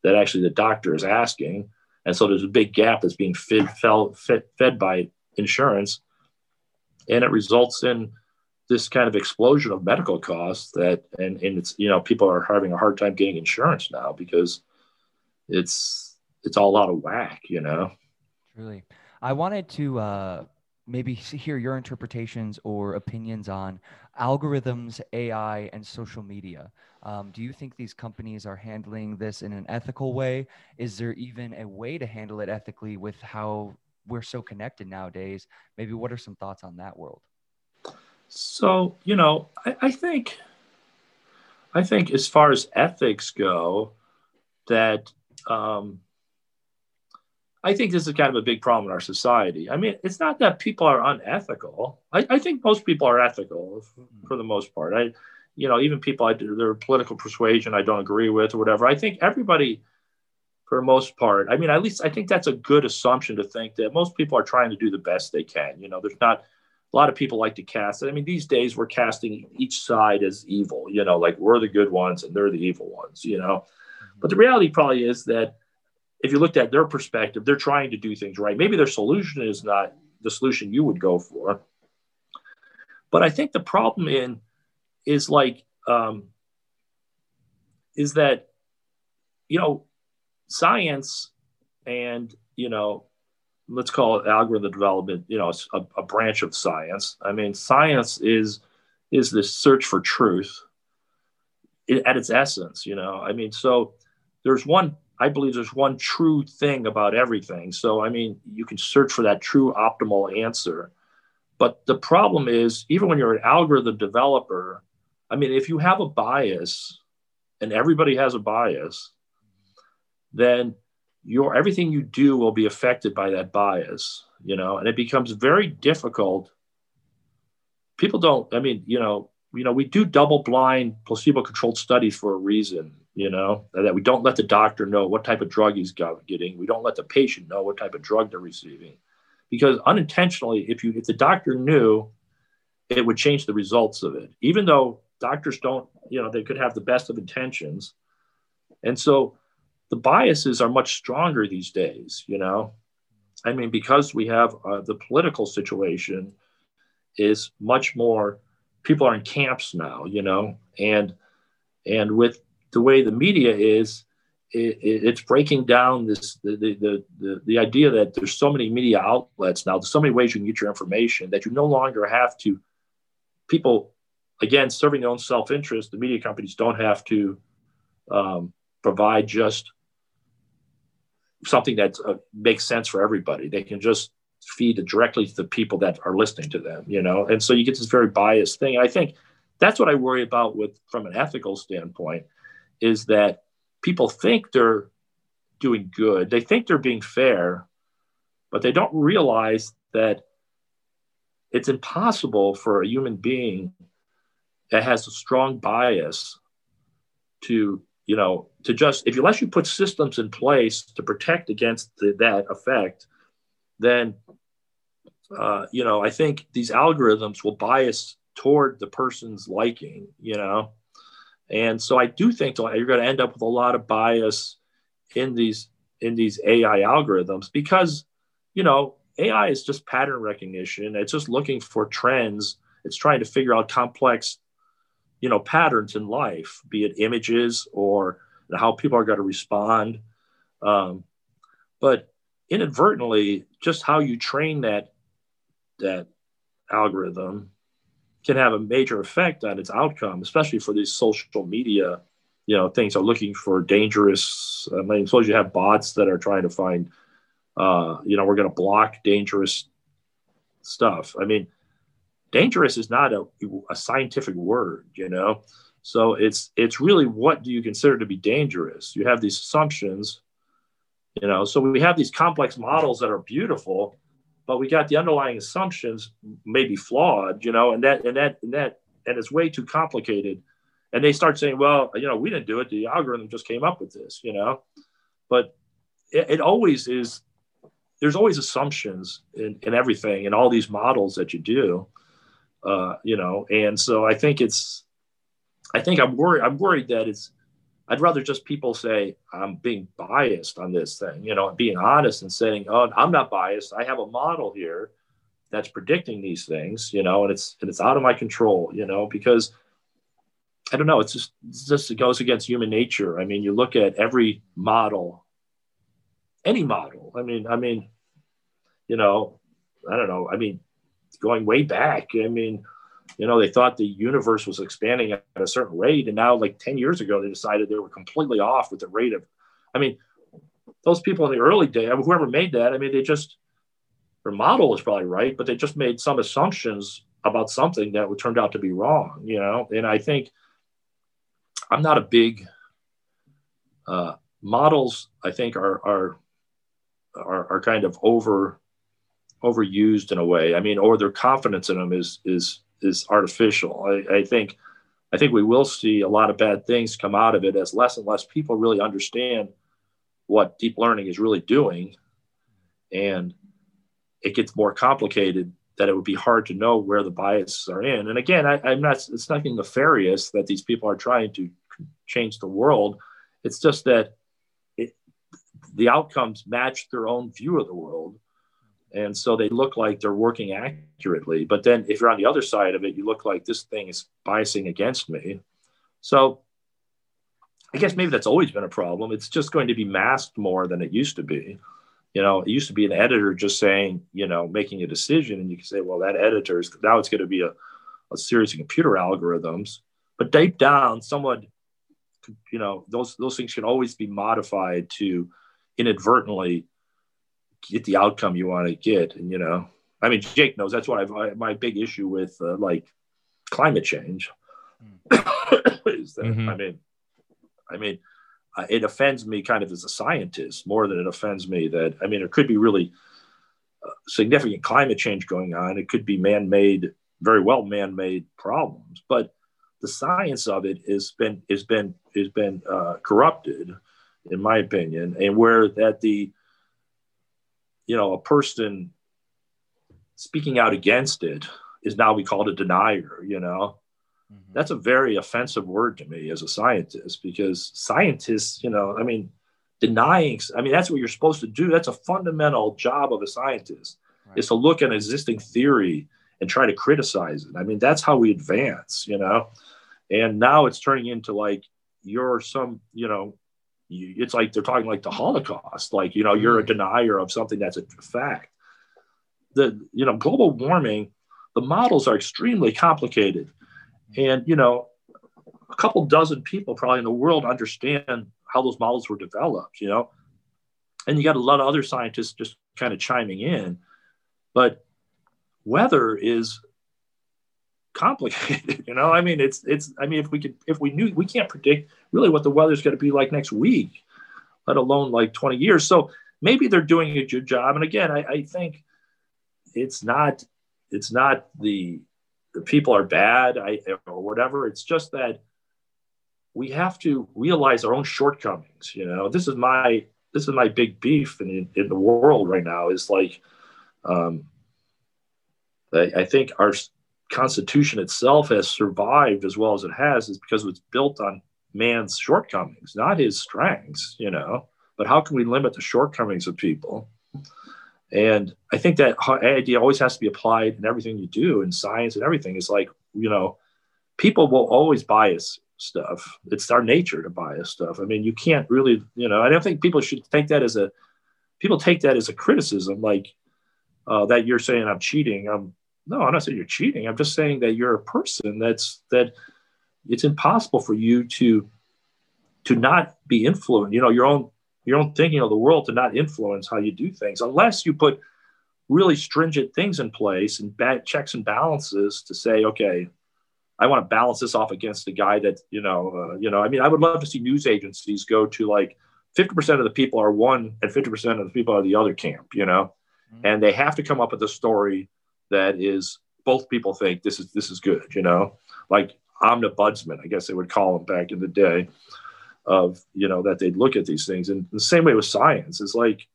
that actually the doctor is asking. And so there's a big gap that's being fed, fed, fed by insurance and it results in this kind of explosion of medical costs that and, and it's you know people are having a hard time getting insurance now because it's it's all out of whack you know truly i wanted to uh maybe hear your interpretations or opinions on algorithms ai and social media um, do you think these companies are handling this in an ethical way is there even a way to handle it ethically with how we're so connected nowadays. Maybe what are some thoughts on that world? So, you know, I, I think I think as far as ethics go, that um, I think this is kind of a big problem in our society. I mean, it's not that people are unethical. I, I think most people are ethical for the most part. I, you know, even people I their political persuasion I don't agree with or whatever. I think everybody for the most part. I mean, at least I think that's a good assumption to think that most people are trying to do the best they can. You know, there's not a lot of people like to cast it. I mean, these days we're casting each side as evil, you know, like we're the good ones and they're the evil ones, you know. But the reality probably is that if you looked at their perspective, they're trying to do things right. Maybe their solution is not the solution you would go for. But I think the problem in is like um, is that you know science and you know let's call it algorithm development you know a, a, branch of science. I mean science is is this search for truth at its essence you know? I mean so there's one i believe there's one true thing about everything. So i mean you can search for that true optimal answer. But the problem is even when you're an algorithm developer i mean if you have a bias and everybody has a bias then your everything you do will be affected by that bias, you know, and it becomes very difficult. People don't, I mean, you know, you know, we do double blind placebo controlled studies for a reason, you know, that we don't let the doctor know what type of drug he's getting. We don't let the patient know what type of drug they're receiving. Because unintentionally, if you if the doctor knew, it would change the results of it. Even though doctors don't, you know, they could have the best of intentions. And so the biases are much stronger these days, you know. I mean, because we have uh, the political situation is much more people are in camps now, you know, and and with the way the media is, it, it's breaking down this the, the, the the idea that there's so many media outlets now. There's so many ways you can get your information that you no longer have to. People, again, serving their own self interest. The media companies don't have to um, provide just something that uh, makes sense for everybody. They can just feed directly to the people that are listening to them, you know. And so you get this very biased thing. I think that's what I worry about with from an ethical standpoint is that people think they're doing good. They think they're being fair, but they don't realize that it's impossible for a human being that has a strong bias to you know to just if unless you put systems in place to protect against the, that effect then uh, you know i think these algorithms will bias toward the person's liking you know? And so i do think you're going to end up with a lot of bias in these in these ai algorithms because you know ai is just pattern recognition. It's just looking for trends. It's trying to figure out complex you know patterns in life be it images or how people are going to respond um, but inadvertently just how you train that that algorithm can have a major effect on its outcome especially for these social media you know things are looking for dangerous i mean suppose you have bots that are trying to find uh, you know we're going to block dangerous stuff i mean dangerous is not a, a scientific word, you know? So it's it's really what do you consider to be dangerous? You have these assumptions, you know. So we have these complex models that are beautiful, but we got the underlying assumptions maybe flawed, you know, and that and that and that and it's way too complicated. And they start saying, well, you know, we didn't do it. The algorithm just came up with this, you know. But it, it always is. There's always assumptions in, in everything in all these models that you do uh, you know, and so I think it's, I think I'm worried. I'm worried that it's. I'd rather just people say I'm being biased on this thing, you know, being honest and saying, "Oh, I'm not biased. I have a model here that's predicting these things, you know, and it's and it's out of my control, you know, because I don't know. It's just it's just it goes against human nature. I mean, you look at every model, any model. I mean, I mean, you know, I don't know. I mean, going way back. I mean, you know, they thought the universe was expanding at a certain rate, and now, like 10 years ago, they decided they were completely off with the rate of. I mean, those people in the early day, I mean, whoever made that, I mean, they just their model was probably right, but they just made some assumptions about something that turned out to be wrong. You know, and I think I'm not a big uh, models. I think are are are, are kind of over overused in a way. I mean, or their confidence in them is is is artificial. I, I think I think we will see a lot of bad things come out of it as less and less people really understand what deep learning is really doing, and it gets more complicated. That it would be hard to know where the biases are in. And again, I, I'm not. It's nothing nefarious that these people are trying to change the world. It's just that it, the outcomes match their own view of the world and so they look like they're working accurately but then if you're on the other side of it you look like this thing is biasing against me. So i guess maybe that's always been a problem. It's just going to be masked more than it used to be. You know it used to be an editor just saying you know making a decision and you can say well that editor is now it's going to be a, a series of computer algorithms. But deep down someone you know those those things can always be modified to inadvertently get the outcome you want to get. And, you know, I mean, Jake knows that's what I've, I, my big issue with uh, like climate change mm. is that, mm-hmm. I mean, I mean, it offends me kind of as a scientist more than it offends me that I mean, it could be really uh, significant climate change going on. It could be man-made, very well man-made problems, but the science of it has been has been has been uh, corrupted, in my opinion, and where that the you know a person speaking out against it is now we called a denier. You know, mm-hmm. that's a very offensive word to me as a scientist because scientists, you know, I mean, denying. I mean, that's what you're supposed to do. That's a fundamental job of a scientist right. is to look at an existing theory and try to criticize it. I mean, that's how we advance. You know and now it's turning into like you're some you know you, it's like they're talking like the holocaust like you know you're a mm. denier of something that's a fact. The you know global warming the models are extremely complicated. And you know a couple dozen people probably in the world understand how those models were developed you know? And you got a lot of other scientists just kind of chiming in. But weather is complicated you know? I mean it's it's i mean if we could if we knew we can't predict really what the weather's going to be like next week let alone like 20 years. So maybe they're doing a good job. And again i, I think it's not it's not the the people are bad I, or whatever. It's just that we have to realize our own shortcomings you know? This is my this is my big beef in, in the world right now is like um, I, I think our Constitution itself has survived as well as it has is because it's built on man's shortcomings, not his strengths, you know. But how can we limit the shortcomings of people? And I think that idea always has to be applied in everything you do in science and everything. Is like, you know, people will always bias stuff. It's our nature to bias stuff. I mean, you can't really, you know, I don't think people should take that as a, people take that as a criticism, like uh, that you're saying I'm cheating. I'm, no, I'm not saying you're cheating. I'm just saying that you're a person that's that it's impossible for you to to not be influenced, you know, your own your own thinking of the world to not influence how you do things unless you put really stringent things in place and bad checks and balances to say, okay, I want to balance this off against the guy that, you know, uh, you know, I mean, I would love to see news agencies go to like 50% of the people are one and 50% of the people are the other camp, you know, mm-hmm. and they have to come up with a story that is both people think this is this is good, you know, like omnibudsman, I guess they would call them back in the day, of you know that they'd look at these things. And the same way with science, is like,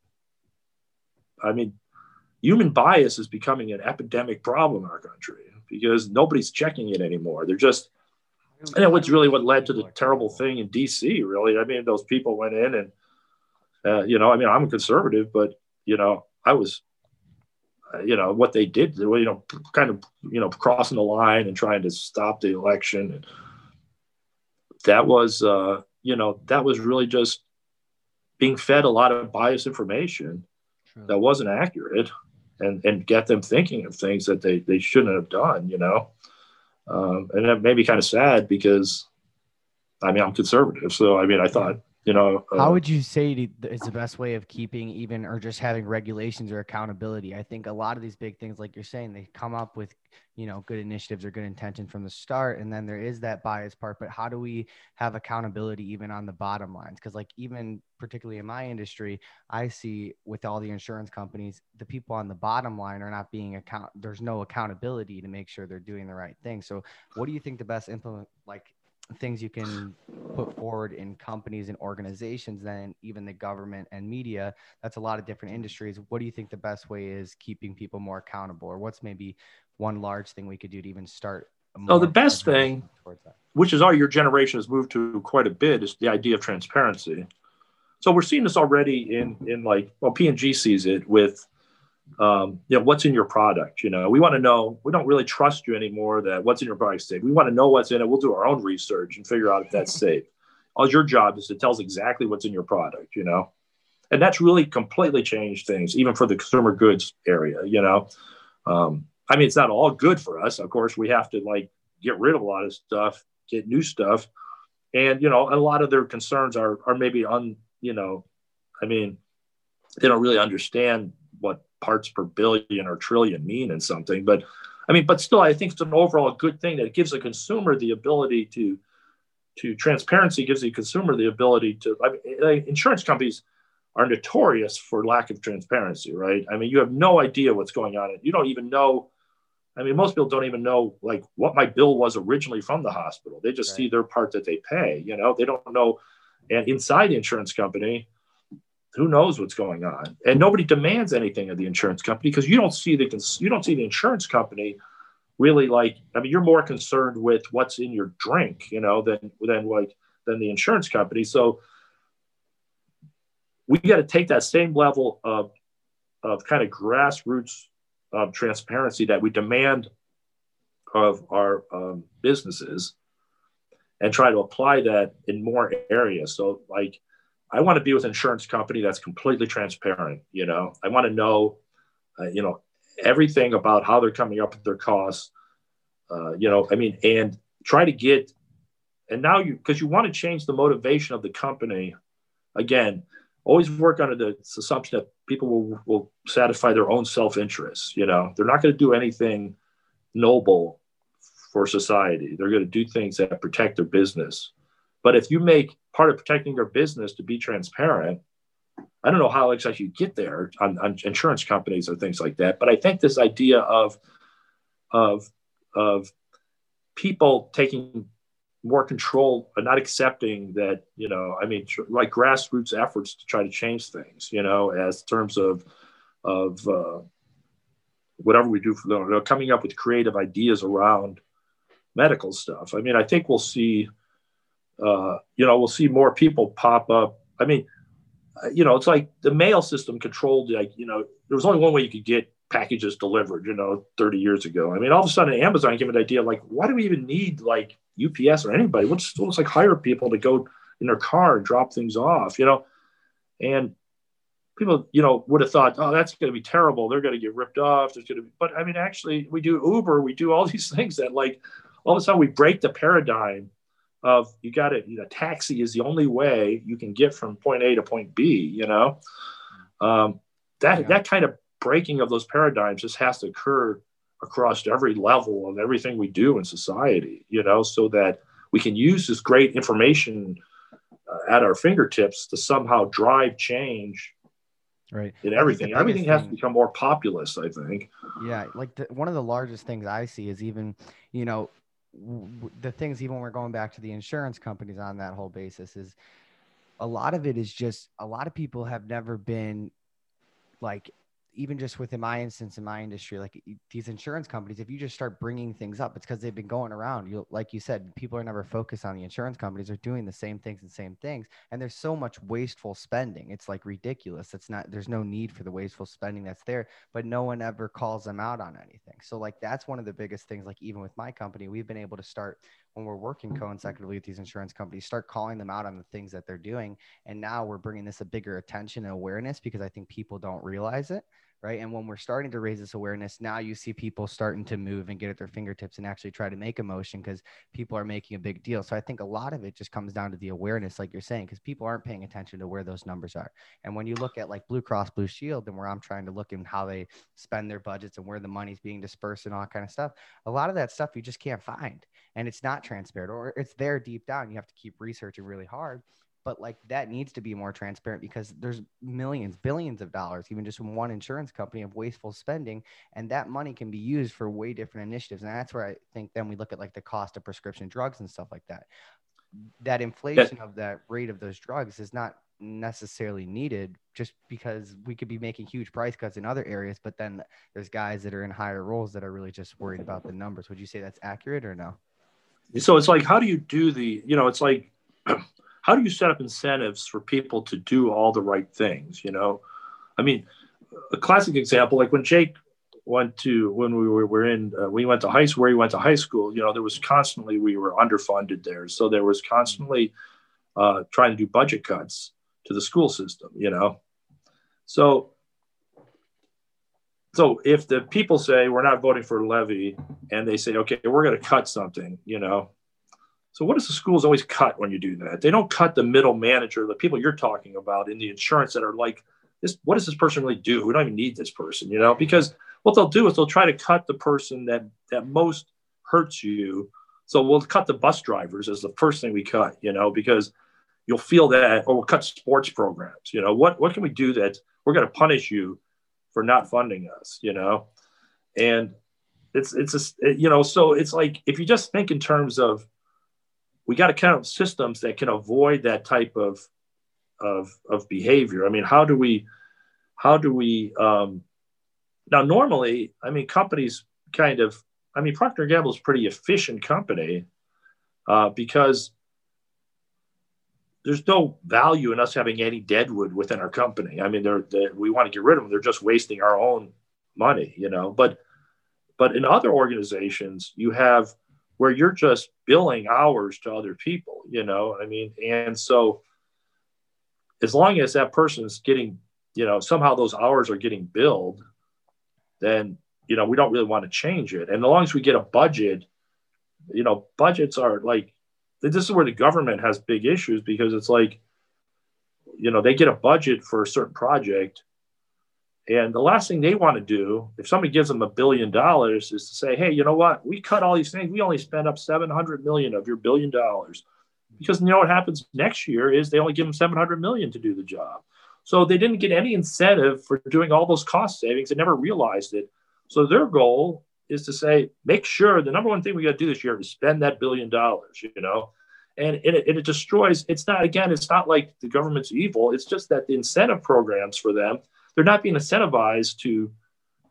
I mean, human bias is becoming an epidemic problem in our country because nobody's checking it anymore. They're just and it was really what led to the terrible thing in DC, really. I mean, those people went in and, uh, you know, I mean, I'm a conservative, but, you know, I was you know what they did you know kind of you know crossing the line and trying to stop the election. And that was uh you know that was really just being fed a lot of biased information True. that wasn't accurate and and get them thinking of things that they they shouldn't have done you know? Um, and that made me kind of sad because i mean i'm conservative. So i mean i thought you know uh, how would you say is the best way of keeping even or just having regulations or accountability? I think a lot of these big things like you're saying they come up with you know good initiatives or good intention from the start and then there is that bias part but how do we have accountability even on the bottom lines? Because like even particularly in my industry i see with all the insurance companies the people on the bottom line are not being account there's no accountability to make sure they're doing the right thing. So what do you think the best implement like things you can put forward in companies and organizations than even the government and media that's a lot of different industries. What do you think the best way is keeping people more accountable or what's maybe one large thing we could do to even start oh the best thing which is all your generation has moved to quite a bit is the idea of transparency. So we're seeing this already in in like well p&g sees it with um, you know, what's in your product? You know, we want to know, we don't really trust you anymore that what's in your product safe. We want to know what's in it. We'll do our own research and figure out if that's safe. All your job is to tell us exactly what's in your product, you know? And that's really completely changed things, even for the consumer goods area, you know? Um, I mean, it's not all good for us. Of course, we have to like get rid of a lot of stuff, get new stuff. And, you know, a lot of their concerns are, are maybe on, you know, I mean, they don't really understand what parts per billion or trillion mean in something. But I mean, but still, I think it's an overall good thing that it gives the consumer the ability to to transparency gives the consumer the ability to. I mean, eh, eh, insurance companies are notorious for lack of transparency, right? I mean, you have no idea what's going on. You don't even know. I mean, most people don't even know like what my bill was originally from the hospital. They just right. see their part that they pay. You know, they don't know. And inside the insurance company, who knows what's going on? And nobody demands anything of the insurance company because you don't see the you don't see the insurance company really like. I mean, you're more concerned with what's in your drink, you know, than than like than the insurance company. So we got to take that same level of, of kind of grassroots of transparency that we demand of our um, businesses and try to apply that in more areas. So, like, I want to be with an insurance company that's completely transparent. You know, I want to know, uh, you know, everything about how they're coming up with their costs. Uh, you know, I mean, and try to get, and now you, because you want to change the motivation of the company. Again, always work under the assumption that people will, will satisfy their own self-interest you know they're not going to do anything noble for society they're going to do things that protect their business but if you make part of protecting your business to be transparent. I don't know how exactly you get there on, on insurance companies or things like that but i think this idea of of of people taking more control and not accepting that you know i mean tr- like grassroots efforts to try to change things you know as terms of of uh, whatever we do for them you know, coming up with creative ideas around medical stuff. I mean i think we'll see uh, you know we'll see more people pop up i mean uh, you know it's like the mail system controlled like you know there was only one way you could get packages delivered you know 30 years ago i mean all of a sudden amazon gave an idea like why do we even need like UPS or anybody. We'll just like hire people to go in their car and drop things off, you know. And people, you know, would have thought, oh, that's going to be terrible. They're going to get ripped off. There's going to be, but I mean, actually, we do Uber, we do all these things that, like, all of a sudden we break the paradigm of you got you know, taxi is the only way you can get from point A to point B, you know. Um, that yeah. that kind of breaking of those paradigms just has to occur across every level of everything we do in society, you know, so that we can use this great information uh, at our fingertips to somehow drive change right in everything everything has thing, to become more populous i think yeah like the, one of the largest things i see is even you know the things even we're going back to the insurance companies on that whole basis is a lot of it is just a lot of people have never been like even just within my instance in my industry, like these insurance companies, if you just start bringing things up, it's because they've been going around. You like you said, people are never focused on the insurance companies. They're doing the same things and same things, and there's so much wasteful spending. It's like ridiculous. It's not. There's no need for the wasteful spending that's there, but no one ever calls them out on anything. So like that's one of the biggest things. Like even with my company, we've been able to start when we're working mm-hmm. consecutively with these insurance companies, start calling them out on the things that they're doing, and now we're bringing this a bigger attention and awareness because I think people don't realize it right? And when we're starting to raise this awareness, now you see people starting to move and get at their fingertips and actually try to make a motion because people are making a big deal. So I think a lot of it just comes down to the awareness, like you're saying, because people aren't paying attention to where those numbers are. And when you look at like Blue Cross Blue Shield and where I'm trying to look in how they spend their budgets and where the money's being dispersed and all kind of stuff, a lot of that stuff you just can't find and it's not transparent or it's there deep down. You have to keep researching really hard but like that needs to be more transparent because there's millions billions of dollars even just from one insurance company of wasteful spending and that money can be used for way different initiatives and that's where i think then we look at like the cost of prescription drugs and stuff like that. That inflation yeah. of that rate of those drugs is not necessarily needed just because we could be making huge price cuts in other areas but then there's guys that are in higher roles that are really just worried about the numbers. Would you say that's accurate or no? So it's like how do you do the you know it's like how do you set up incentives for people to do all the right things you know? I mean a classic example like when jake went to when we were, in uh, we went to high school where he went to high school you know there was constantly we were underfunded there. So there was constantly uh, trying to do budget cuts to the school system you know? So so if the people say we're not voting for a levy and they say okay we're going to cut something you know so what does the schools always cut when you do that? They don't cut the middle manager, the people you're talking about in the insurance that are like, this, what does this person really do? We don't even need this person, you know, because what they'll do is they'll try to cut the person that that most hurts you So we'll cut the bus drivers as the first thing we cut, you know, because you'll feel that, or we'll cut sports programs. You know, what what can we do that we're going to punish you for not funding us? You know, and it's it's a you know, so it's like if you just think in terms of we got to count systems that can avoid that type of of of behavior. I mean, how do we how do we um, now normally? I mean, companies kind of. I mean, Procter Gamble is pretty efficient company uh, because there's no value in us having any deadwood within our company. I mean, they're, they're, we want to get rid of them. They're just wasting our own money, you know. But but in other organizations, you have where you're just billing hours to other people, you know. I mean, and so as long as that person's getting, you know, somehow those hours are getting billed, then you know we don't really want to change it. And as long as we get a budget, you know, budgets are like this is where the government has big issues because it's like, you know, they get a budget for a certain project. And the last thing they want to do, if somebody gives them a billion dollars, is to say, hey, you know what? We cut all these things. We only spend up 700 million of your billion dollars. Because you know what happens next year is they only give them 700 million to do the job. So they didn't get any incentive for doing all those cost savings. They never realized it. So their goal is to say, make sure the number one thing we got to do this year is spend that billion dollars, you know, and, and, it, and it destroys. It's not again, it's not like the government's evil. It's just that the incentive programs for them, they're not being incentivized to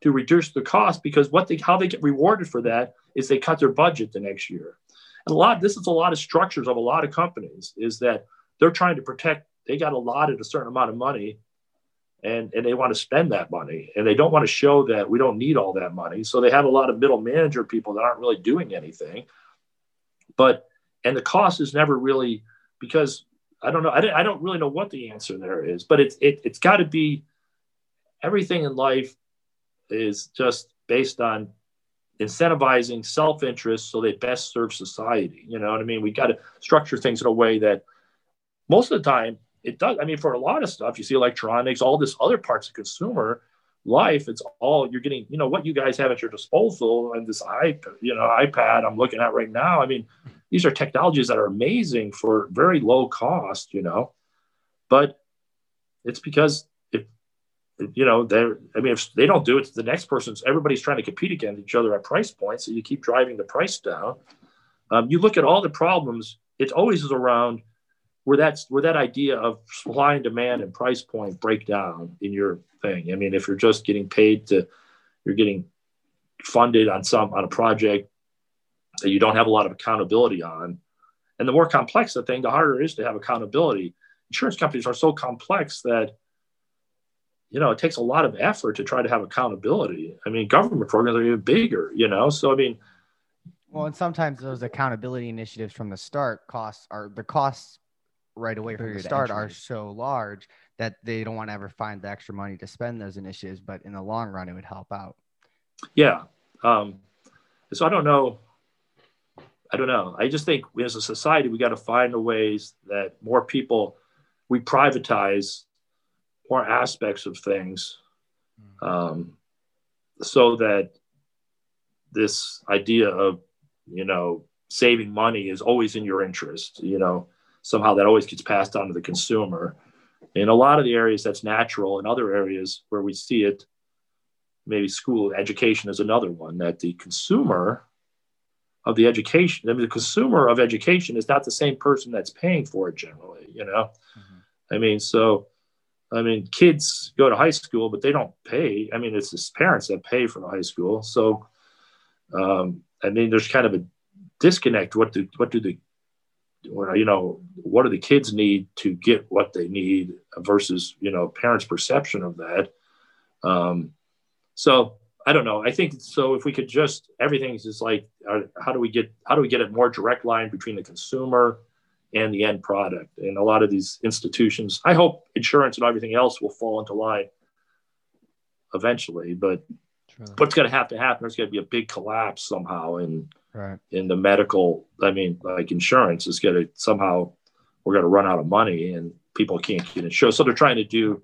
to reduce the cost because what they how they get rewarded for that is they cut their budget the next year. And a lot this is a lot of structures of a lot of companies is that they're trying to protect. They got allotted a certain amount of money and, and they want to spend that money and they don't want to show that we don't need all that money so they have a lot of middle manager people that aren't really doing anything but and the cost is never really because i don't know i don't, I don't really know what the answer there is but it's it, it's got to be everything in life is just based on incentivizing self-interest so they best serve society you know what i mean we got to structure things in a way that most of the time it does. I mean, for a lot of stuff, you see electronics, all this other parts of consumer life. It's all you're getting. You know what you guys have at your disposal, and this iPad, you know, iPad I'm looking at right now. I mean, these are technologies that are amazing for very low cost. You know, but it's because you know they're. I mean, if they don't do it, the next person's. Everybody's trying to compete against each other at price points, so you keep driving the price down. Um, you look at all the problems. It always is around where that's where that idea of supply and demand and price point break down in your thing. I mean, if you're just getting paid to, you're getting funded on some on a project that you don't have a lot of accountability on, and the more complex the thing, the harder it is to have accountability. Insurance companies are so complex that you know it takes a lot of effort to try to have accountability. I mean, government programs are even bigger, you know. So I mean, well, and sometimes those accountability initiatives from the start costs are the costs right away from the start are so large that they don't want to ever find the extra money to spend those initiatives. But in the long run, it would help out. Yeah. Um, so I don't know. I don't know. I just think as a society, we got to find the ways that more people, we privatize more aspects of things hmm. um, so that this idea of, you know, saving money is always in your interest, you know, somehow that always gets passed on to the consumer. In a lot of the areas, that's natural. In other areas where we see it, maybe school education is another one that the consumer of the education, I mean, the consumer of education is not the same person that's paying for it generally, you know? Mm-hmm. I mean, so, I mean, kids go to high school, but they don't pay. I mean, it's the parents that pay for the high school. So, um, I mean, there's kind of a disconnect. What do, what do the you know what do the kids need to get what they need versus you know parents perception of that um, so i don't know i think so if we could just everything's just like uh, how do we get how do we get a more direct line between the consumer and the end product and a lot of these institutions i hope insurance and everything else will fall into line eventually but True. what's going to have to happen there's going to be a big collapse somehow and right. in the medical. I mean, like insurance is going to somehow we're going to run out of money and people can't get insurance. So they're trying to do,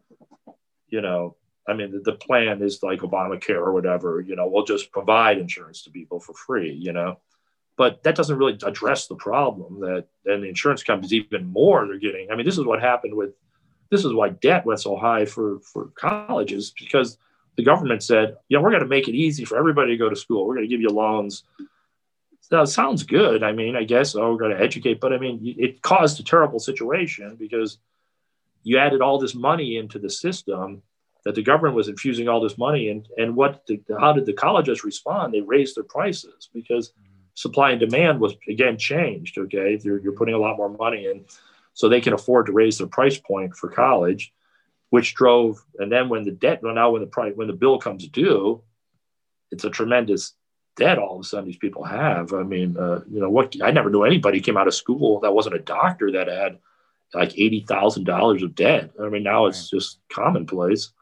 you know, I mean, the, the plan is like Obamacare or whatever. You know, we'll just provide insurance to people for free. You know, but that doesn't really address the problem that then the insurance companies even more they're getting. I mean, this is what happened with this is why debt went so high for for colleges because the government said, know, we're going to make it easy for everybody to go to school. We're going to give you loans. That sounds good. I mean, I guess, oh, we're going to educate, but I mean, it caused a terrible situation because you added all this money into the system that the government was infusing all this money and and what the, how did the colleges respond they raised their prices because supply and demand was again changed okay? You're, you're putting a lot more money in so they can afford to raise their price point for college which drove and then when the debt well now when the price when the bill comes due it's a tremendous debt all of a sudden these people have. I mean uh, you know what i never knew anybody came out of school that wasn't a doctor that had like $80000 of debt. I mean now it's just commonplace